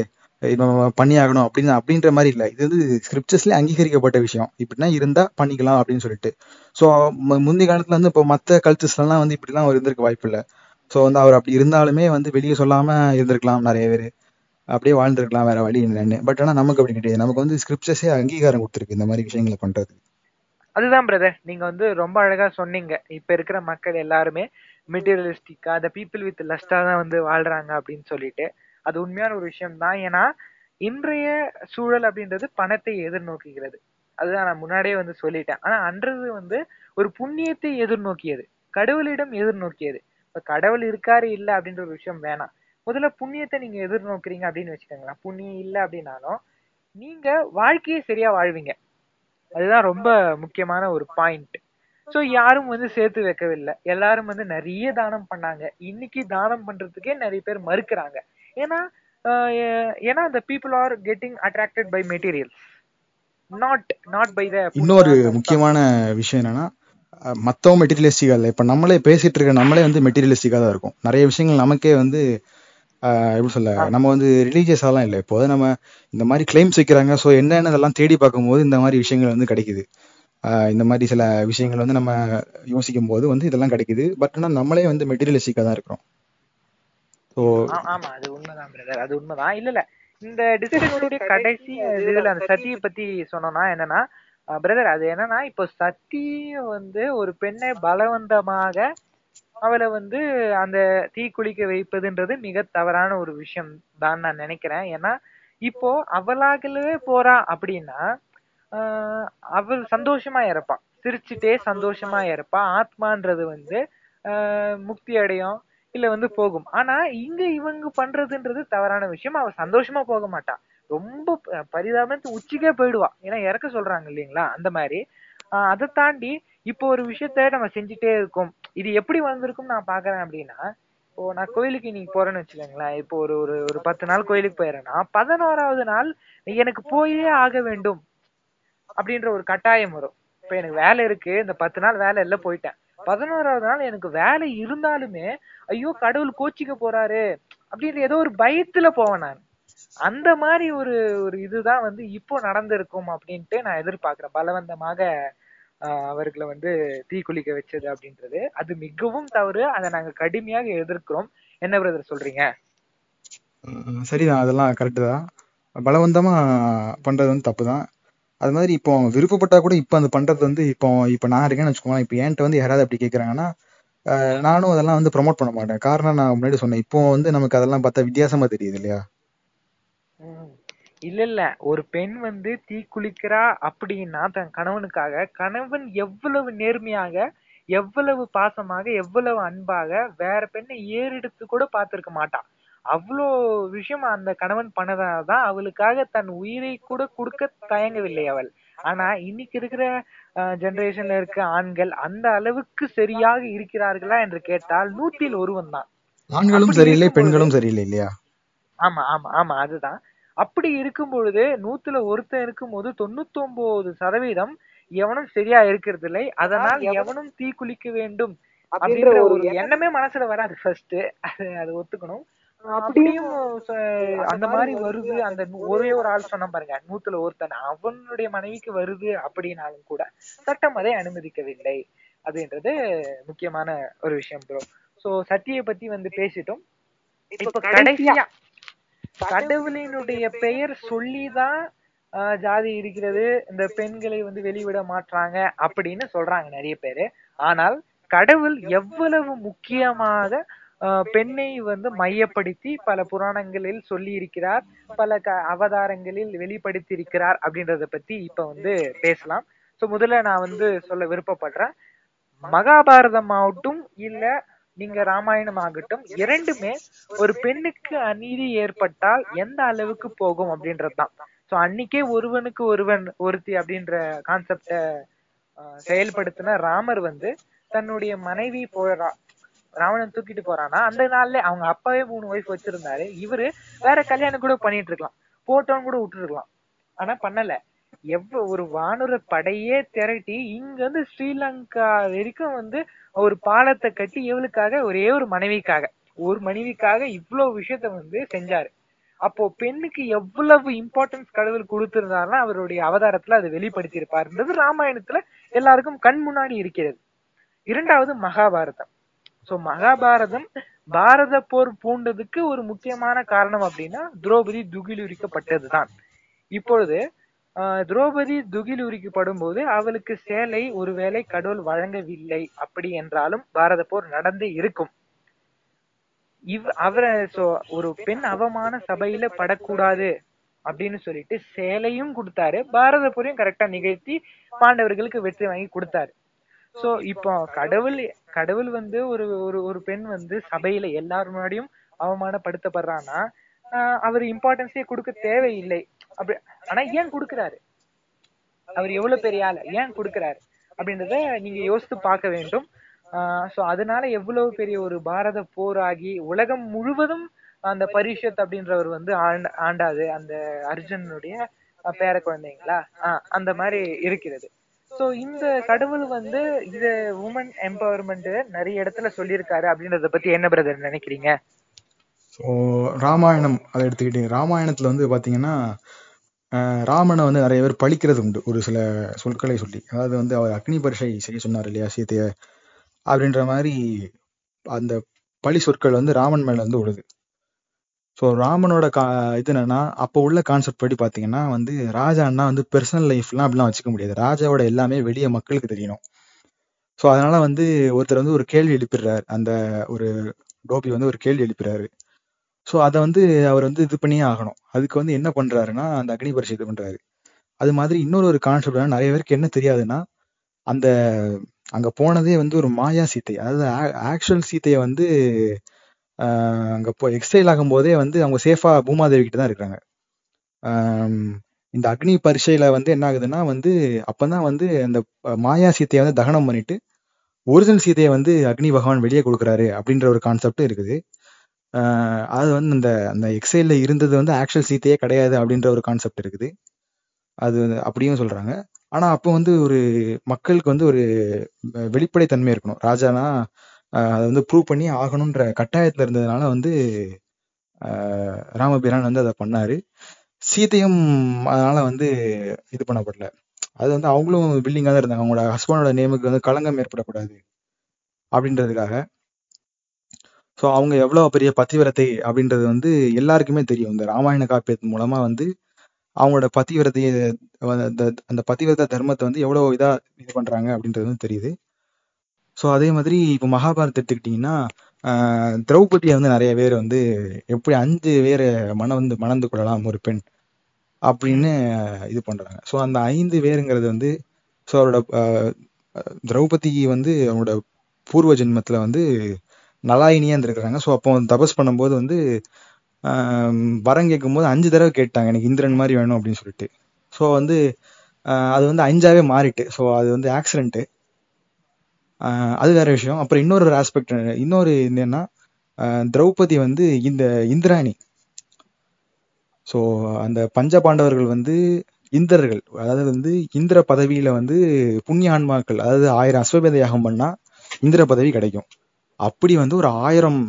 நம்ம பண்ணி ஆகணும் அப்படின்னு அப்படின்ற மாதிரி இல்ல. இது வந்து ஸ்கிரிப்சர்ஸ்ல அங்கீகரிக்கப்பட்ட விஷயம். இப்படின்னா இருந்தா பண்ணிக்கலாம் அப்படின்னு சொல்லிட்டு. ஸோ முந்தைய காலத்துல வந்து இப்போ மத்த கல்ச்சர்ஸ் எல்லாம் வந்து இப்படிலாம் அவர் இருந்திருக்க வாய்ப்பு இல்ல. ஸோ வந்து அவர் அப்படி இருந்தாலுமே வந்து வெளியே சொல்லாம இருந்திருக்கலாம் நிறைய பேர். அப்படியே வாழ்ந்துருக்கலாம் வேற வழி இல்லைன்னு. பட் ஆனா நமக்கு அப்படி கிடையாது. நமக்கு வந்து ஸ்கிரிப்சர்ஸே அங்கீகாரம் கொடுத்துருக்கு இந்த மாதிரி விஷயங்களை பண்றது அதுதான் பிரதர் நீங்க வந்து ரொம்ப அழகா சொன்னீங்க. இப்ப இருக்கிற மக்கள் எல்லாருமே மெட்டீரியலிஸ்டிக்கா அந்த பீப்புள் வித் லஸ்டா தான் வந்து வாழ்றாங்க அப்படின்னு சொல்லிட்டு. அது உண்மையான ஒரு விஷயம் தான். ஏன்னா இன்றைய சூழல் அப்படின்றது பணத்தை எதிர்நோக்குகிறது. அதுதான் நான் முன்னாடியே வந்து சொல்லிட்டேன். ஆனா அன்றது வந்து ஒரு புண்ணியத்தை எதிர்நோக்கியது. கடவுளிடம் எதிர்நோக்கியது. இப்ப கடவுள் இருக்காரு இல்ல அப்படின்ற ஒரு விஷயம் வேணாம். முதல்ல புண்ணியத்தை நீங்க எதிர்நோக்குறீங்க அப்படின்னு வச்சுக்கோங்களேன். புண்ணியம் இல்ல அப்படின்னாலும் நீங்க வாழ்க்கையை சரியா வாழ்வீங்க. அதுதான் ரொம்ப முக்கியமான ஒரு பாயிண்ட் சோ யாரும் வந்து சேர்த்து வைக்கவில்லை. எல்லாரும் வந்து நிறைய தானம் பண்ணாங்க. இன்னைக்கு தானம் பண்றதுக்கே நிறைய பேர் மறுக்கிறாங்க. ஏன்னா ஆஹ் ஏன்னா the people are getting attracted by materials not not by the இன்னொரு முக்கியமான விஷயம் என்னன்னா அஹ், மத்தவங்க மெட்டீரியலிஸ்டிக்கா இல்லை. இப்ப நம்மளே பேசிட்டு இருக்க நம்மளே வந்து மெட்டீரியலிஸ்டிக்கா தான் இருக்கும். நிறைய விஷயங்கள் நமக்கே வந்து எப்படி சொல்ல நம்ம வந்து ரிலீஜியஸாலாம் இல்லை. இப்போ நம்ம இந்த மாதிரி கிளைம்ஸ் வைக்கிறாங்க. ஸோ என்னென்ன இதெல்லாம் தேடி பார்க்கும்போது இந்த மாதிரி விஷயங்கள் வந்து கிடைக்குது. இந்த மாதிரி சில விஷயங்கள் வந்து நம்ம யோசிக்கும் போது வந்து இதெல்லாம் கிடைக்குது. பட் ஆனால் நம்மளே வந்து மெட்டீரியலிஸ்டிக்கா தான் இருக்கிறோம். ஸோ ஆமா. அது உண்மைதான் பிரதர் அது உண்மைதான். இல்ல இல்ல. இந்த டிஸ்கஷனுடைய கடைசி இதுல அந்த சத்தியை பத்தி சொன்னோம்னா என்னன்னா பிரதர் அது என்னன்னா இப்போ சத்தி வந்து ஒரு பெண்ணை பலவந்தமாக அவளை வந்து அந்த தீ குளிக்க வைப்பதுன்றது மிக தவறான ஒரு விஷயம் தான் நான் நினைக்கிறேன். ஏன்னா இப்போ அவளாகவே போறா அப்படின்னா ஆஹ் அவள் சந்தோஷமா இருப்பா சிரிச்சுட்டே சந்தோஷமா இருப்பா ஆத்மான்றது வந்து ஆஹ் முக்தி அடையும் இல்ல வந்து போகும். ஆனா இங்க இவங்க பண்றதுன்றது தவறான விஷயம். அவ சந்தோஷமா போக மாட்டா. ரொம்ப பரிதாபத்து உச்சிக்கே போயிடுவா. ஏன்னா இறக்க சொல்றாங்க இல்லைங்களா? அந்த மாதிரி. ஆஹ் அதை தாண்டி இப்போ ஒரு விஷயத்த நம்ம செஞ்சுட்டே இருக்கோம். இது எப்படி வளர்ந்துருக்கும் நான் பாக்குறேன் அப்படின்னா இப்போ நான் கோயிலுக்கு இன்னைக்கு போறேன்னு வச்சுக்கோங்களேன். இப்போ ஒரு ஒரு ஒரு பத்து நாள் கோயிலுக்கு போயிடுறேன்னா பதினோராவது நாள் எனக்கு போயே ஆக வேண்டும் அப்படின்ற ஒரு கட்டாயம் வரும். இப்ப எனக்கு வேலை இருக்கு இந்த பத்து நாள் வேலை இல்ல போயிட்டேன். பதினோராவது நாள் எனக்கு வேலை இருந்தாலுமே ஐயோ கடவுள் கோச்சிக்க போறாரு அப்படின்ற ஏதோ ஒரு பயத்துல போவேன் நான். அந்த மாதிரி ஒரு ஒரு இதுதான் வந்து இப்போ நடந்திருக்கும் அப்படின்ட்டு நான் எதிர்பார்க்கிறேன். பலவந்தமாக அவர்களை வந்து தீக்குளிக்க வச்சது அப்படின்றது. அது மிகவும் தவறு. அதை நாங்க கடுமையாக எதிர்க்கிறோம். என்ன பிரதர் சொல்றீங்க? சரிதான். அதெல்லாம் கரெக்டு தான். பலவந்தமா பண்றது வந்து தப்பு தான் அது மாதிரி இப்போ அவங்க விருப்பப்பட்டா கூட இப்போ அந்த பண்றது வந்து இப்போ இப்போ நான் இருக்கேன்னு வச்சுக்கோங்களேன். இப்போ என்கிட்ட வந்து யாராவது அப்படி கேட்குறாங்கன்னா நானும் அதெல்லாம் வந்து ப்ரோமோட் பண்ண மாட்டேன். காரணம் நான் முன்னாடி சொன்னேன். இப்போ வந்து நமக்கு அதெல்லாம் பார்த்தா வித்தியாசமா தெரியுது இல்லையா. இல்ல இல்ல. ஒரு பெண் வந்து தீ குளிக்கிறா அப்படின்னா தன் கணவனுக்காக கணவன் எவ்வளவு நேர்மையாக எவ்வளவு பாசமாக எவ்வளவு அன்பாக வேற பெண்ணை ஏறெடுத்து கூட பார்த்திருக்க மாட்டான் அவ்வளோ விஷயம் அந்த கணவன் பண்ணதாதான் அவளுக்காக தன் உயிரை கூட கொடுக்க தயங்கவில்லை அவள். ஆனா இன்னைக்கு இருக்கிற ஜெனரேஷன்ல இருக்க ஆண்கள் அந்த அளவுக்கு சரியாக இருக்கிறார்களா என்று கேட்டால் நூத்தில் ஒருவன் தான். ஆண்களும் சரியில்லை பெண்களும் சரியில்லை இல்லையா? ஆமா ஆமா ஆமா. அதுதான். அப்படி இருக்கும் பொழுது நூத்துல ஒருத்தன் இருக்கும் போது தொண்ணூத்தி ஒன்பது சதவீதம் எவனும் சரியா இருக்கிறது இல்லை அதனால் எவனும் தீ குளிக்க வேண்டும் அப்படின்ற ஒரு எண்ணமே. மனசுல வராது ஃபர்ஸ்ட் அது அது ஒத்துக்கணும். அப்படியும் அந்த மாதிரி வருது. அந்த ஒரே ஒரு ஆள் சொன்ன பாருங்க நூத்துல ஒருத்தன் அவனுடைய மனைவிக்கு வருது அப்படின்னாலும் கூட சட்டம் அதை அனுமதிக்கவில்லை அப்படின்றது முக்கியமான ஒரு விஷயம் ப்ரோ சோ சத்தியை பத்தி வந்து பேசிட்டோம். இப்ப கடைசியா கடவுளினுடைய பெயர் சொல்லிதான் ஆஹ், ஜாதி இருக்கிறது இந்த பெண்களை வந்து வெளிவிட மாட்றாங்க அப்படின்னு சொல்றாங்க நிறைய பேரு. ஆனால் கடவுள் எவ்வளவு முக்கியமாக பெண்ணை வந்து மையப்படுத்தி பல புராணங்களில் சொல்லி இருக்கிறார் பல க அவதாரங்களில் வெளிப்படுத்தி இருக்கிறார் அப்படின்றத பத்தி இப்ப வந்து பேசலாம். சோ முதல்ல நான் வந்து சொல்ல விருப்பப்படுறேன் மகாபாரதம் ஆகட்டும் இல்ல நீங்க ராமாயணம் ஆகட்டும் இரண்டுமே ஒரு பெண்ணுக்கு அநீதி ஏற்பட்டால் எந்த அளவுக்கு போகும் அப்படின்றதுதான். சோ அன்னைக்கே ஒருவனுக்கு ஒருவன் ஒருத்தி அப்படின்ற கான்செப்ட செயல்படுத்தின ராமர் வந்து தன்னுடைய மனைவி போறா ராவணன் தூக்கிட்டு போறானா அந்த நாள்ல அவங்க அப்பாவே மூணு ஒய்ஃப் வச்சிருந்தாரு. இவரு வேற கல்யாணம் கூட பண்ணிட்டு இருக்கலாம். போட்டோன்னு கூட விட்டுருக்கலாம். ஆனா பண்ணல. எவ்வ ஒரு வானுர படையே திரட்டி இங்க வந்து ஸ்ரீலங்கா வரைக்கும் வந்து ஒரு பாலத்தை கட்டி இவளுக்காக ஒரே ஒரு மனைவிக்காக. ஒரு மனைவிக்காக இவ்வளவு விஷயத்த வந்து செஞ்சாரு. அப்போ பெண்ணுக்கு எவ்வளவு இம்பார்ட்டன்ஸ் கடவுள் கொடுத்திருந்தாருன்னா அவருடைய அவதாரத்துல அதை வெளிப்படுத்தியிருப்பாருன்றது ராமாயணத்துல எல்லாருக்கும் கண் முன்னாடி இருக்கிறது. இரண்டாவது மகாபாரதம். சோ மகாபாரதம் பாரத போர் பூண்டதுக்கு ஒரு முக்கியமான காரணம் அப்படின்னா துரோபதி துகிலுரிக்கப்பட்டதுதான் இப்பொழுது திரௌபதி துகிலுரிக்கப்படும் போது அவளுக்கு சேலை ஒருவேளை கடவுள் வழங்கவில்லை அப்படி என்றாலும் பாரத போர் நடந்து இருக்கும். இவ் அவரை சோ ஒரு பெண் அவமான சபையில படக்கூடாது அப்படின்னு சொல்லிட்டு சேலையும் கொடுத்தாரு. பாரத போரையும் கரெக்டா நிகழ்த்தி பாண்டவர்களுக்கு வெற்றி வாங்கி கொடுத்தாரு. சோ இப்போ கடவுள் கடவுள் வந்து ஒரு ஒரு ஒரு பெண் வந்து சபையில எல்லார் முன்னாடியும் அவமானப்படுத்தப்படுறான்னா ஆஹ் அவர் இம்பார்ட்டன்ஸே கொடுக்க தேவையில்லை. அப்படி ஆனா ஏன் கொடுக்கிறாரு? அவர் எவ்வளவு பெரிய ஆளு? ஏன் கொடுக்கிறாரு? அப்படின்றத நீங்க யோசித்து பார்க்க வேண்டும். ஆஹ் சோ அதனால எவ்வளவு பெரிய ஒரு பாரத போராகி உலகம் முழுவதும் அந்த பரிஷத் அப்படின்றவர் வந்து ஆண்ட ஆண்டாது. அந்த அர்ஜுனனுடைய பேர குழந்தைங்களா? ஆஹ் அந்த மாதிரி இருக்கிறது. சோ இந்த கடவுள் வந்து இது உமன் எம்பவர்மெண்ட் நிறைய இடத்துல சொல்லியிருக்காரு அப்படின்றத பத்தி என்ன பிரதர் நினைக்கிறீங்க? ஸோ ராமாயணம் அதை எடுத்துக்கிட்டீங்க. ராமாயணத்துல வந்து பாத்தீங்கன்னா ராமனை வந்து நிறைய பேர் பழிக்கிறது உண்டு ஒரு சில சொற்களை சொல்லி. அதாவது வந்து அவர் அக்னி பரிசை செய்ய சொன்னார் இல்லையா சீதைய அப்படின்ற மாதிரி அந்த பழி சொற்கள் வந்து ராமன் மேல வந்து விழுது ஸோ ராமனோட கா இது என்னன்னா அப்போ உள்ள கான்செப்ட் படி பார்த்தீங்கன்னா வந்து ராஜான்னா வந்து பர்சனல் லைஃப்லாம் அப்படிலாம் வச்சுக்க முடியாது. ராஜாவோட எல்லாமே வெளியே மக்களுக்கு தெரியணும். ஸோ அதனால வந்து ஒருத்தர் வந்து ஒரு கேள்வி எழுப்பிடுறாரு. அந்த ஒரு டோபி வந்து ஒரு கேள்வி எழுப்பிடுறாரு. ஸோ அதை வந்து அவர் வந்து இது பண்ணியே ஆகணும். அதுக்கு வந்து என்ன பண்றாருன்னா அந்த அக்னி பரிசு இது பண்றாரு. அது மாதிரி இன்னொரு ஒரு கான்செப்ட் நிறைய பேருக்கு என்ன தெரியாதுன்னா அந்த அங்க போனதே வந்து ஒரு மாயா சீத்தை. அதாவது ஆக்சுவல் சீத்தையை வந்து அங்கே அங்க போ எக்ஸ்டைல் ஆகும் போதே வந்து அவங்க சேஃபா பூமாதேவி கிட்ட தான் இருக்காங்க இந்த அக்னி பரீட்சையில வந்து என்ன ஆகுதுன்னா வந்து அப்பதான் வந்து அந்த மாயா சீத்தையை வந்து தகனம் பண்ணிட்டு ஒரிஜினல் சீதையை வந்து அக்னி பகவான் வெளியே கொடுக்குறாரு அப்படின்ற ஒரு கான்செப்ட் இருக்குது. அது வந்து அந்த அந்த எக்ஸைல இருந்தது வந்து ஆக்சுவல் சீத்தையே கிடையாது அப்படின்ற ஒரு கான்செப்ட் இருக்குது. அது அப்படியும் சொல்றாங்க. ஆனா அப்போ வந்து ஒரு மக்களுக்கு வந்து ஒரு வெளிப்படைத்தன்மை இருக்கணும். ராஜானா அதை வந்து ப்ரூவ் பண்ணி ஆகணுன்ற கட்டாயத்துல இருந்ததுனால வந்து ராமபிரான் வந்து அதை பண்ணாரு. சீத்தையும் அதனால வந்து இது பண்ணப்படல. அது வந்து அவங்களும் பில்டிங்காக தான் இருந்தாங்க. அவங்களோட ஹஸ்பண்டோட நேமுக்கு வந்து களங்கம் ஏற்படக்கூடாது அப்படின்றதுக்காக. ஸோ அவங்க எவ்வளோ பெரிய பத்திவிரத்தை அப்படின்றது வந்து எல்லாருக்குமே தெரியும். இந்த ராமாயண காப்பியத்தின் மூலமா வந்து அவங்களோட பத்திவிரத்தைய அந்த பத்திவிரத தர்மத்தை வந்து எவ்வளோ இதாக இது பண்றாங்க அப்படின்றது வந்து தெரியுது. ஸோ அதே மாதிரி இப்போ மகாபாரத் எடுத்துக்கிட்டிங்கன்னா திரௌபதியை வந்து நிறைய பேர் வந்து எப்படி அஞ்சு பேரை மன வந்து மணந்து கொள்ளலாம் ஒரு பெண் அப்படின்னு இது பண்றாங்க. ஸோ அந்த ஐந்து பேருங்கிறது வந்து ஸோ அவரோட திரௌபதி வந்து அவங்களோட பூர்வ ஜென்மத்தில் வந்து நலாயினியா இருந்திருக்கிறாங்க ஸோ அப்போ தபஸ் பண்ணும்போது வந்து வரம் கேட்கும் போது அஞ்சு தடவை கேட்டாங்க. எனக்கு இந்திரன் மாதிரி வேணும் அப்படின்னு சொல்லிட்டு. ஸோ வந்து அது வந்து அஞ்சாவே மாறிட்டு. ஸோ அது வந்து ஆக்சிடென்ட்டு அது வேற விஷயம். அப்புறம் இன்னொரு ஆஸ்பெக்ட் இன்னொரு என்னன்னா திரௌபதி வந்து இந்த இந்திராணி. ஸோ அந்த பஞ்ச பாண்டவர்கள் வந்து இந்திரர்கள். அதாவது வந்து இந்திர பதவியில வந்து புண்ணிய ஆன்மாக்கள் அதாவது ஆயிரம் அஸ்வபேத யாகம் பண்ணா இந்திர பதவி கிடைக்கும். அப்படி வந்து ஒரு ஆயிரம்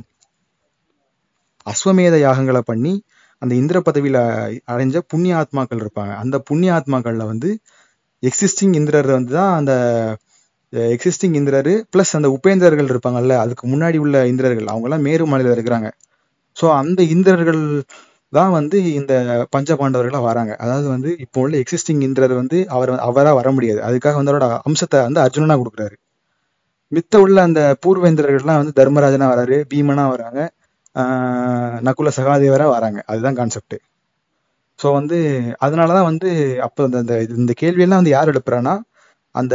அஸ்வமேத யாகங்களை பண்ணி அந்த இந்திர பதவியில அடைஞ்ச புண்ணிய ஆத்மாக்கள் இருப்பாங்க. அந்த புண்ணிய ஆத்மாக்கள்ல வந்து எக்ஸிஸ்டிங் இந்திரர் வந்து தான் அந்த எக்ஸிஸ்டிங் இந்திரர் பிளஸ் அந்த உபேந்திரர்கள் இருப்பாங்கல்ல அதுக்கு முன்னாடி உள்ள இந்திரர்கள் அவங்க எல்லாம் மேரு மாநில இருக்கிறாங்க. ஸோ அந்த இந்திரர்கள் தான் வந்து இந்த பஞ்ச பாண்டவர்களா வராங்க. அதாவது வந்து இப்போ உள்ள எக்ஸிஸ்டிங் இந்திரர் வந்து அவர் அவராக வர முடியாது. அதுக்காக வந்து அவரோட அம்சத்தை வந்து அர்ஜுனனா கொடுக்குறாரு. மித்த உள்ள அந்த பூர்வேந்திரர்கள்லாம் வந்து தர்மராஜனா வராரு பீமனா வராங்க நகுல சகாதேவரா வராங்க. அதுதான் கான்செப்ட் ஸோ வந்து அதனாலதான் வந்து அப்போ அந்த இது- இந்த கேள்வியெல்லாம் வந்து யார் எழுப்புறான்னா அந்த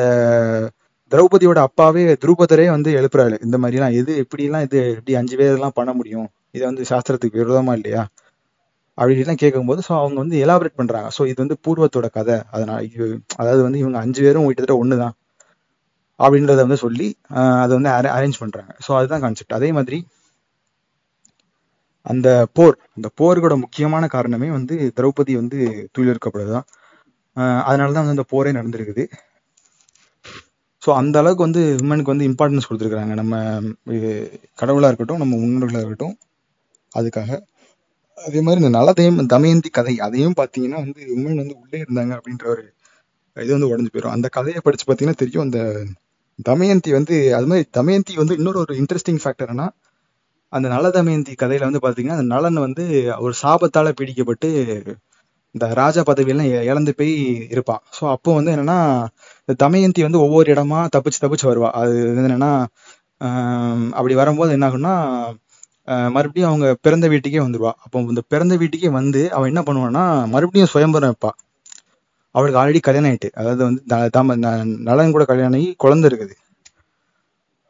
திரௌபதியோட அப்பாவே துருபதரே வந்து எழுப்புறாரு. இந்த மாதிரிலாம் எது எப்படிலாம் இது எப்படி அஞ்சு பேர் எல்லாம் பண்ண முடியும்? இது வந்து சாஸ்திரத்துக்கு விரோதமா இல்லையா? அப்படின்லாம் கேட்கும்போது ஸோ அவங்க வந்து எலாபரேட் பண்றாங்க. ஸோ இது வந்து பூர்வத்தோட கதை. அதனால அதாவது வந்து இவங்க அஞ்சு பேரும் கிட்டத்தட்ட ஒண்ணுதான். அப்படின்றத வந்து சொல்லி அதை வந்து அரேஞ்ச் பண்றாங்க. ஸோ அதுதான் கான்செப்ட் அதே மாதிரி அந்த போர் அந்த போருக்கோட முக்கியமான காரணமே வந்து திரௌபதி வந்து துயிலெடுக்கப்படுதுதான் அதனாலதான் வந்து அந்த போரே நடந்திருக்குது. ஸோ அந்த அளவுக்கு வந்து விமனுக்கு வந்து இம்பார்ட்டன்ஸ் கொடுத்துருக்குறாங்க. நம்ம இது கடவுளா இருக்கட்டும் நம்ம முன்னோர்களாக இருக்கட்டும் அதுக்காக. அதே மாதிரி இந்த நலதயம் தமயந்தி கதை அதையும் பார்த்தீங்கன்னா வந்து விமன் வந்து உள்ளே இருந்தாங்க அப்படின்ற ஒரு இது வந்து உடஞ்சு போயிடும் அந்த கதையை படிச்சு பார்த்தீங்கன்னா தெரியும் அந்த தமயந்தி வந்து அது மாதிரி தமயந்தி வந்து இன்னொரு ஒரு இன்ட்ரெஸ்டிங் ஃபேக்டர்னா அந்த நல தமயந்தி கதையில வந்து பாத்தீங்கன்னா அந்த நலன் வந்து ஒரு சாபத்தால பீடிக்கப்பட்டு இந்த ராஜா பதவியெல்லாம் இழந்து போய் இருப்பான். ஸோ அப்போ வந்து என்னன்னா இந்த தமயந்தி வந்து ஒவ்வொரு இடமா தப்பிச்சு தப்பிச்சு வருவா. அது வந்து என்னன்னா ஆஹ் அப்படி வரும்போது என்ன ஆகும்னா மறுபடியும் அவங்க பிறந்த வீட்டுக்கே வந்துருவா. அப்போ இந்த பிறந்த வீட்டுக்கே வந்து அவன் என்ன பண்ணுவான்னா மறுபடியும் சுயம்பரம் வைப்பா அவளுக்கு ஆல்ரெடி கல்யாணம் ஆயிட்டு. அதாவது வந்து தாம நலன் கூட கல்யாணம் ஆகி குழந்தை இருக்குது.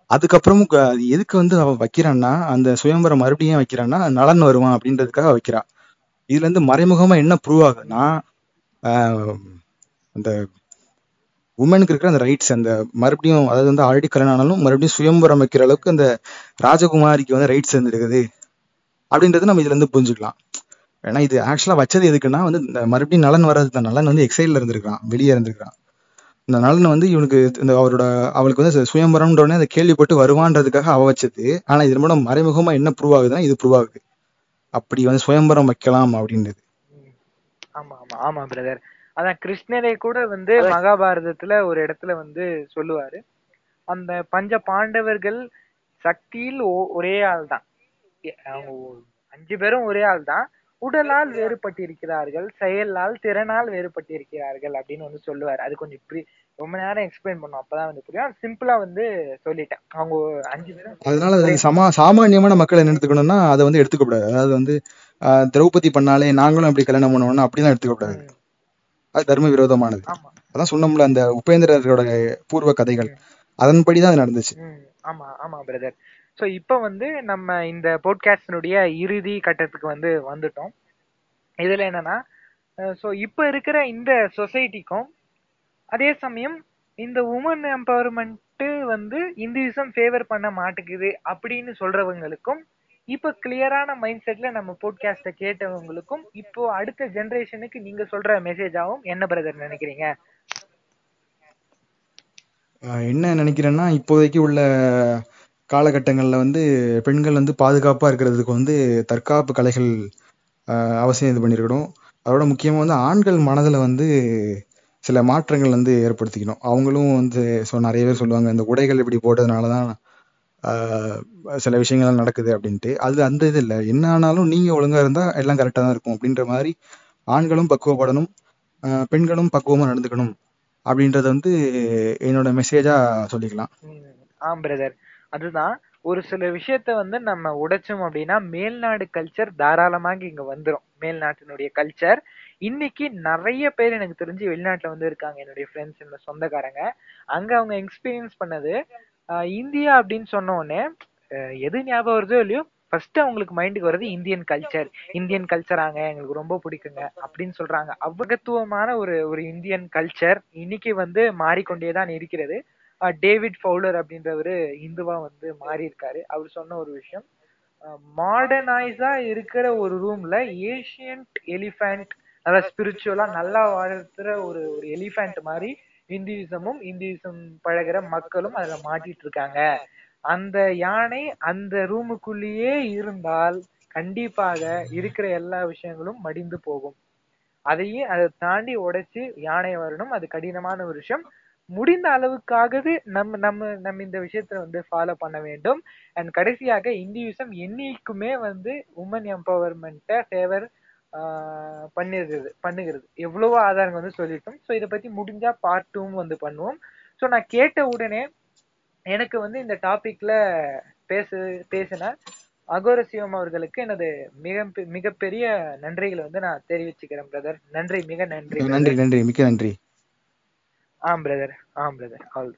அதுக்கப்புறமும் எதுக்கு வந்து அவன் வைக்கிறான்னா அந்த சுயம்பரம் மறுபடியும் ஏன் வைக்கிறான்னா நலன் வருவான் அப்படின்றதுக்காக வைக்கிறா. இதுல இருந்து மறைமுகமா என்ன ப்ரூவ் ஆகுதுன்னா ஆஹ் அந்த உமனுக்கு இருக்கிற அந்த ரைட்ஸ் அந்த மறுபடியும் அதாவது வந்து ஆல்ரெடி கல்யாணம் ஆனாலும் மறுபடியும் சுயம்பரம் வைக்கிற அளவுக்கு அந்த ராஜகுமாரிக்கு வந்து ரைட்ஸ் இருந்திருக்குது. அப்படின்றது நம்ம இதுல இருந்து புரிஞ்சுக்கலாம். ஏன்னா இது ஆக்சுவலா வச்சது எதுக்குன்னா வந்து இந்த மறுபடியும் நலன் வர்றது தான். நலன் வந்து எக்ஸைல்ல இருந்திருக்கான் வெளியே இருந்திருக்கான் இந்த நலன் வந்து இவனுக்கு இந்த அவரோட அவளுக்கு வந்து சுயம்பரம்ன்ற உடனே அதை கேள்விப்பட்டு வருவான்றதுக்காக அவ வச்சது. ஆனா இது மூலம் மறைமுகமா என்ன ப்ரூவ் ஆகுதுன்னா இது ப்ரூவ் ஆகுது. அப்படி வந்து சுயம்பரம் வைக்கலாம் அப்படின்றது. ஆமா ஆமா. ஆமா பிரதர் அதான் கிருஷ்ணரை கூட வந்து மகாபாரதத்துல ஒரு இடத்துல வந்து சொல்லுவாரு. அந்த பஞ்ச பாண்டவர்கள் சக்தியில் ஒ- ஒரே ஆள் தான் அவங்க அஞ்சு பேரும் ஒரே ஆள் தான் உடலால் வேறுபட்டிருக்கிறார்கள் செயலால் திறனால் வேறுபட்டிருக்கிறார்கள் அப்படின்னு வந்து சொல்லுவாரு. அது கொஞ்சம் pre- ரொம்ப நேரம் எக்ஸ்பிளைன் பண்ணும். அப்பதான் வந்து புரியும். சிம்பிளா வந்து சொல்லிட்டேன். அவங்க அஞ்சு பேரும் அதனால அது சமா சாமானியமான மக்கள் என்ன எடுத்துக்கணும்னா அதை வந்து எடுத்துக்க கூடாது அதாவது வந்து திரௌபதி பண்ணாலே நாங்களும் அப்படி கல்யாணம் பண்ணுவோம்னா அப்படிலாம் எடுத்துக்க கூடாது அது தர்ம விரோதமானது. அதான் சொன்னோம்ல அந்த உபேந்திரரோட பூர்வ கதைகள். அதன்படிதான் அது நடந்துச்சு. ஆமா ஆமா பிரதர் ஸோ இப்போ வந்து நம்ம இந்த போட்காஸ்டினுடைய இறுதி கட்டத்துக்கு வந்து வந்துட்டோம். இதில் என்னன்னா ஸோ இப்போ இருக்கிற இந்த சொசைட்டிக்கும் அதே சமயம் இந்த உமன் எம்பவர்மெண்ட்டு வந்து இந்துவிசம் ஃபேவர் பண்ண மாட்டேங்குது அப்படின்னு சொல்கிறவங்களுக்கும் இப்போ கிளியரான மைண்ட் செட்டில் நம்ம போட்காஸ்ட்டை கேட்டவங்களுக்கும் இப்போ அடுத்த ஜென்ரேஷனுக்கு நீங்கள் சொல்கிற மெசேஜாகவும் என்ன பிரதர் நினைக்கிறீங்க? என்ன நினைக்கிறேன்னா இப்போதைக்கு உள்ள காலகட்டங்கள்ல வந்து பெண்கள் வந்து பாதுகாப்பா இருக்கிறதுக்கு வந்து தற்காப்பு கலைகள் ஆஹ் அவசியம் இது பண்ணியிருக்கணும் அதோட முக்கியமாக வந்து ஆண்கள் மனதில் வந்து சில மாற்றங்கள் வந்து ஏற்படுத்திக்கணும். அவங்களும் வந்து ஸோ நிறைய பேர் சொல்லுவாங்க இந்த உடைகள் இப்படி போட்டதுனால தான் ஆஹ் சில விஷயங்கள்லாம் நடக்குது அப்படின்ட்டு. அது அந்த இது இல்லை. என்ன ஆனாலும் நீங்க ஒழுங்கா இருந்தால் எல்லாம் கரெக்டாக தான் இருக்கும் அப்படின்ற மாதிரி ஆண்களும் பக்குவப்படணும் ஆஹ் பெண்களும் பக்குவமாக நடந்துக்கணும் அப்படின்றத வந்து என்னோட மெசேஜா சொல்லிக்கலாம். ஆம் பிரதர் அதுதான் ஒரு சில விஷயத்த வந்து நம்ம உடைச்சோம் அப்படின்னா மேல்நாடு கல்ச்சர் தாராளமாக இங்க வந்துடும் மேல்நாட்டினுடைய கல்ச்சர் இன்னைக்கு நிறைய பேர் எனக்கு தெரிஞ்சு வெளிநாட்டுல வந்து இருக்காங்க என்னுடைய ஃப்ரெண்ட்ஸ் என்னோட சொந்தக்காரங்க. அங்க அவங்க எக்ஸ்பீரியன்ஸ் பண்ணது ஆஹ் இந்தியா அப்படின்னு சொன்ன உடனே எது ஞாபகம் வருதோ இல்லையோ ஃபர்ஸ்ட் அவங்களுக்கு மைண்டுக்கு வர்றது இந்தியன் கல்ச்சர் இந்தியன் கல்ச்சராங்க எங்களுக்கு ரொம்ப பிடிக்குங்க அப்படின்னு சொல்றாங்க. அவகத்துவமான ஒரு ஒரு இந்தியன் கல்ச்சர் இன்னைக்கு வந்து மாறிக்கொண்டே தான் இருக்கிறது. டேவிட் ஃபவுலர் அப்படின்றவரு இந்துவா வந்து மாறி இருக்காரு அவர் சொன்ன ஒரு விஷயம் மாடர்னைஸா இருக்கிற ஒரு ரூம்ல ஏஷியன்ட் எலிஃபண்ட் நல்லா ஸ்பிரிச்சுவலா நல்லா வாழ்த்துற ஒரு ஒரு எலிஃபண்ட் மாதிரி இந்தியிசமும் இந்தியிசம் பழகுற மக்களும் அதுல மாட்டிட்டு இருக்காங்க அந்த யானை அந்த ரூமுக்குள்ளேயே இருந்தால் கண்டிப்பாக இருக்கிற எல்லா விஷயங்களும் மடிந்து போகும். அதையும் அதை தாண்டி உடைச்சு யானை வரணும். அது கடினமான ஒரு விஷயம். முடிந்த அளவுக்காகவே நம்ம நம்ம நம்ம இந்த விஷயத்த வந்து ஃபாலோ பண்ண வேண்டும். அண்ட் கடைசியாக இந்தியூசம் என்னைக்குமே வந்து உமன் எம்பவர்மெண்ட்டை ஃபேவர் பண்ணிருக்கிறது பண்ணுகிறது. எவ்வளவோ ஆதாரங்கள் வந்து சொல்லிட்டோம் ஸோ இதை பத்தி முடிஞ்சா பார்ட் டூவும் வந்து பண்ணுவோம். ஸோ நான் கேட்ட உடனே எனக்கு வந்து இந்த டாபிக்ல பேசு பேசின அகோர சிவம் அவர்களுக்கு எனது மிக மிகப்பெரிய நன்றிகளை வந்து நான் தெரிவிச்சுக்கிறேன் பிரதர் நன்றி மிக நன்றி நன்றி நன்றி. மிக்க நன்றி. ஆம் பிரதர் ஆம் பிரதர் ஆல்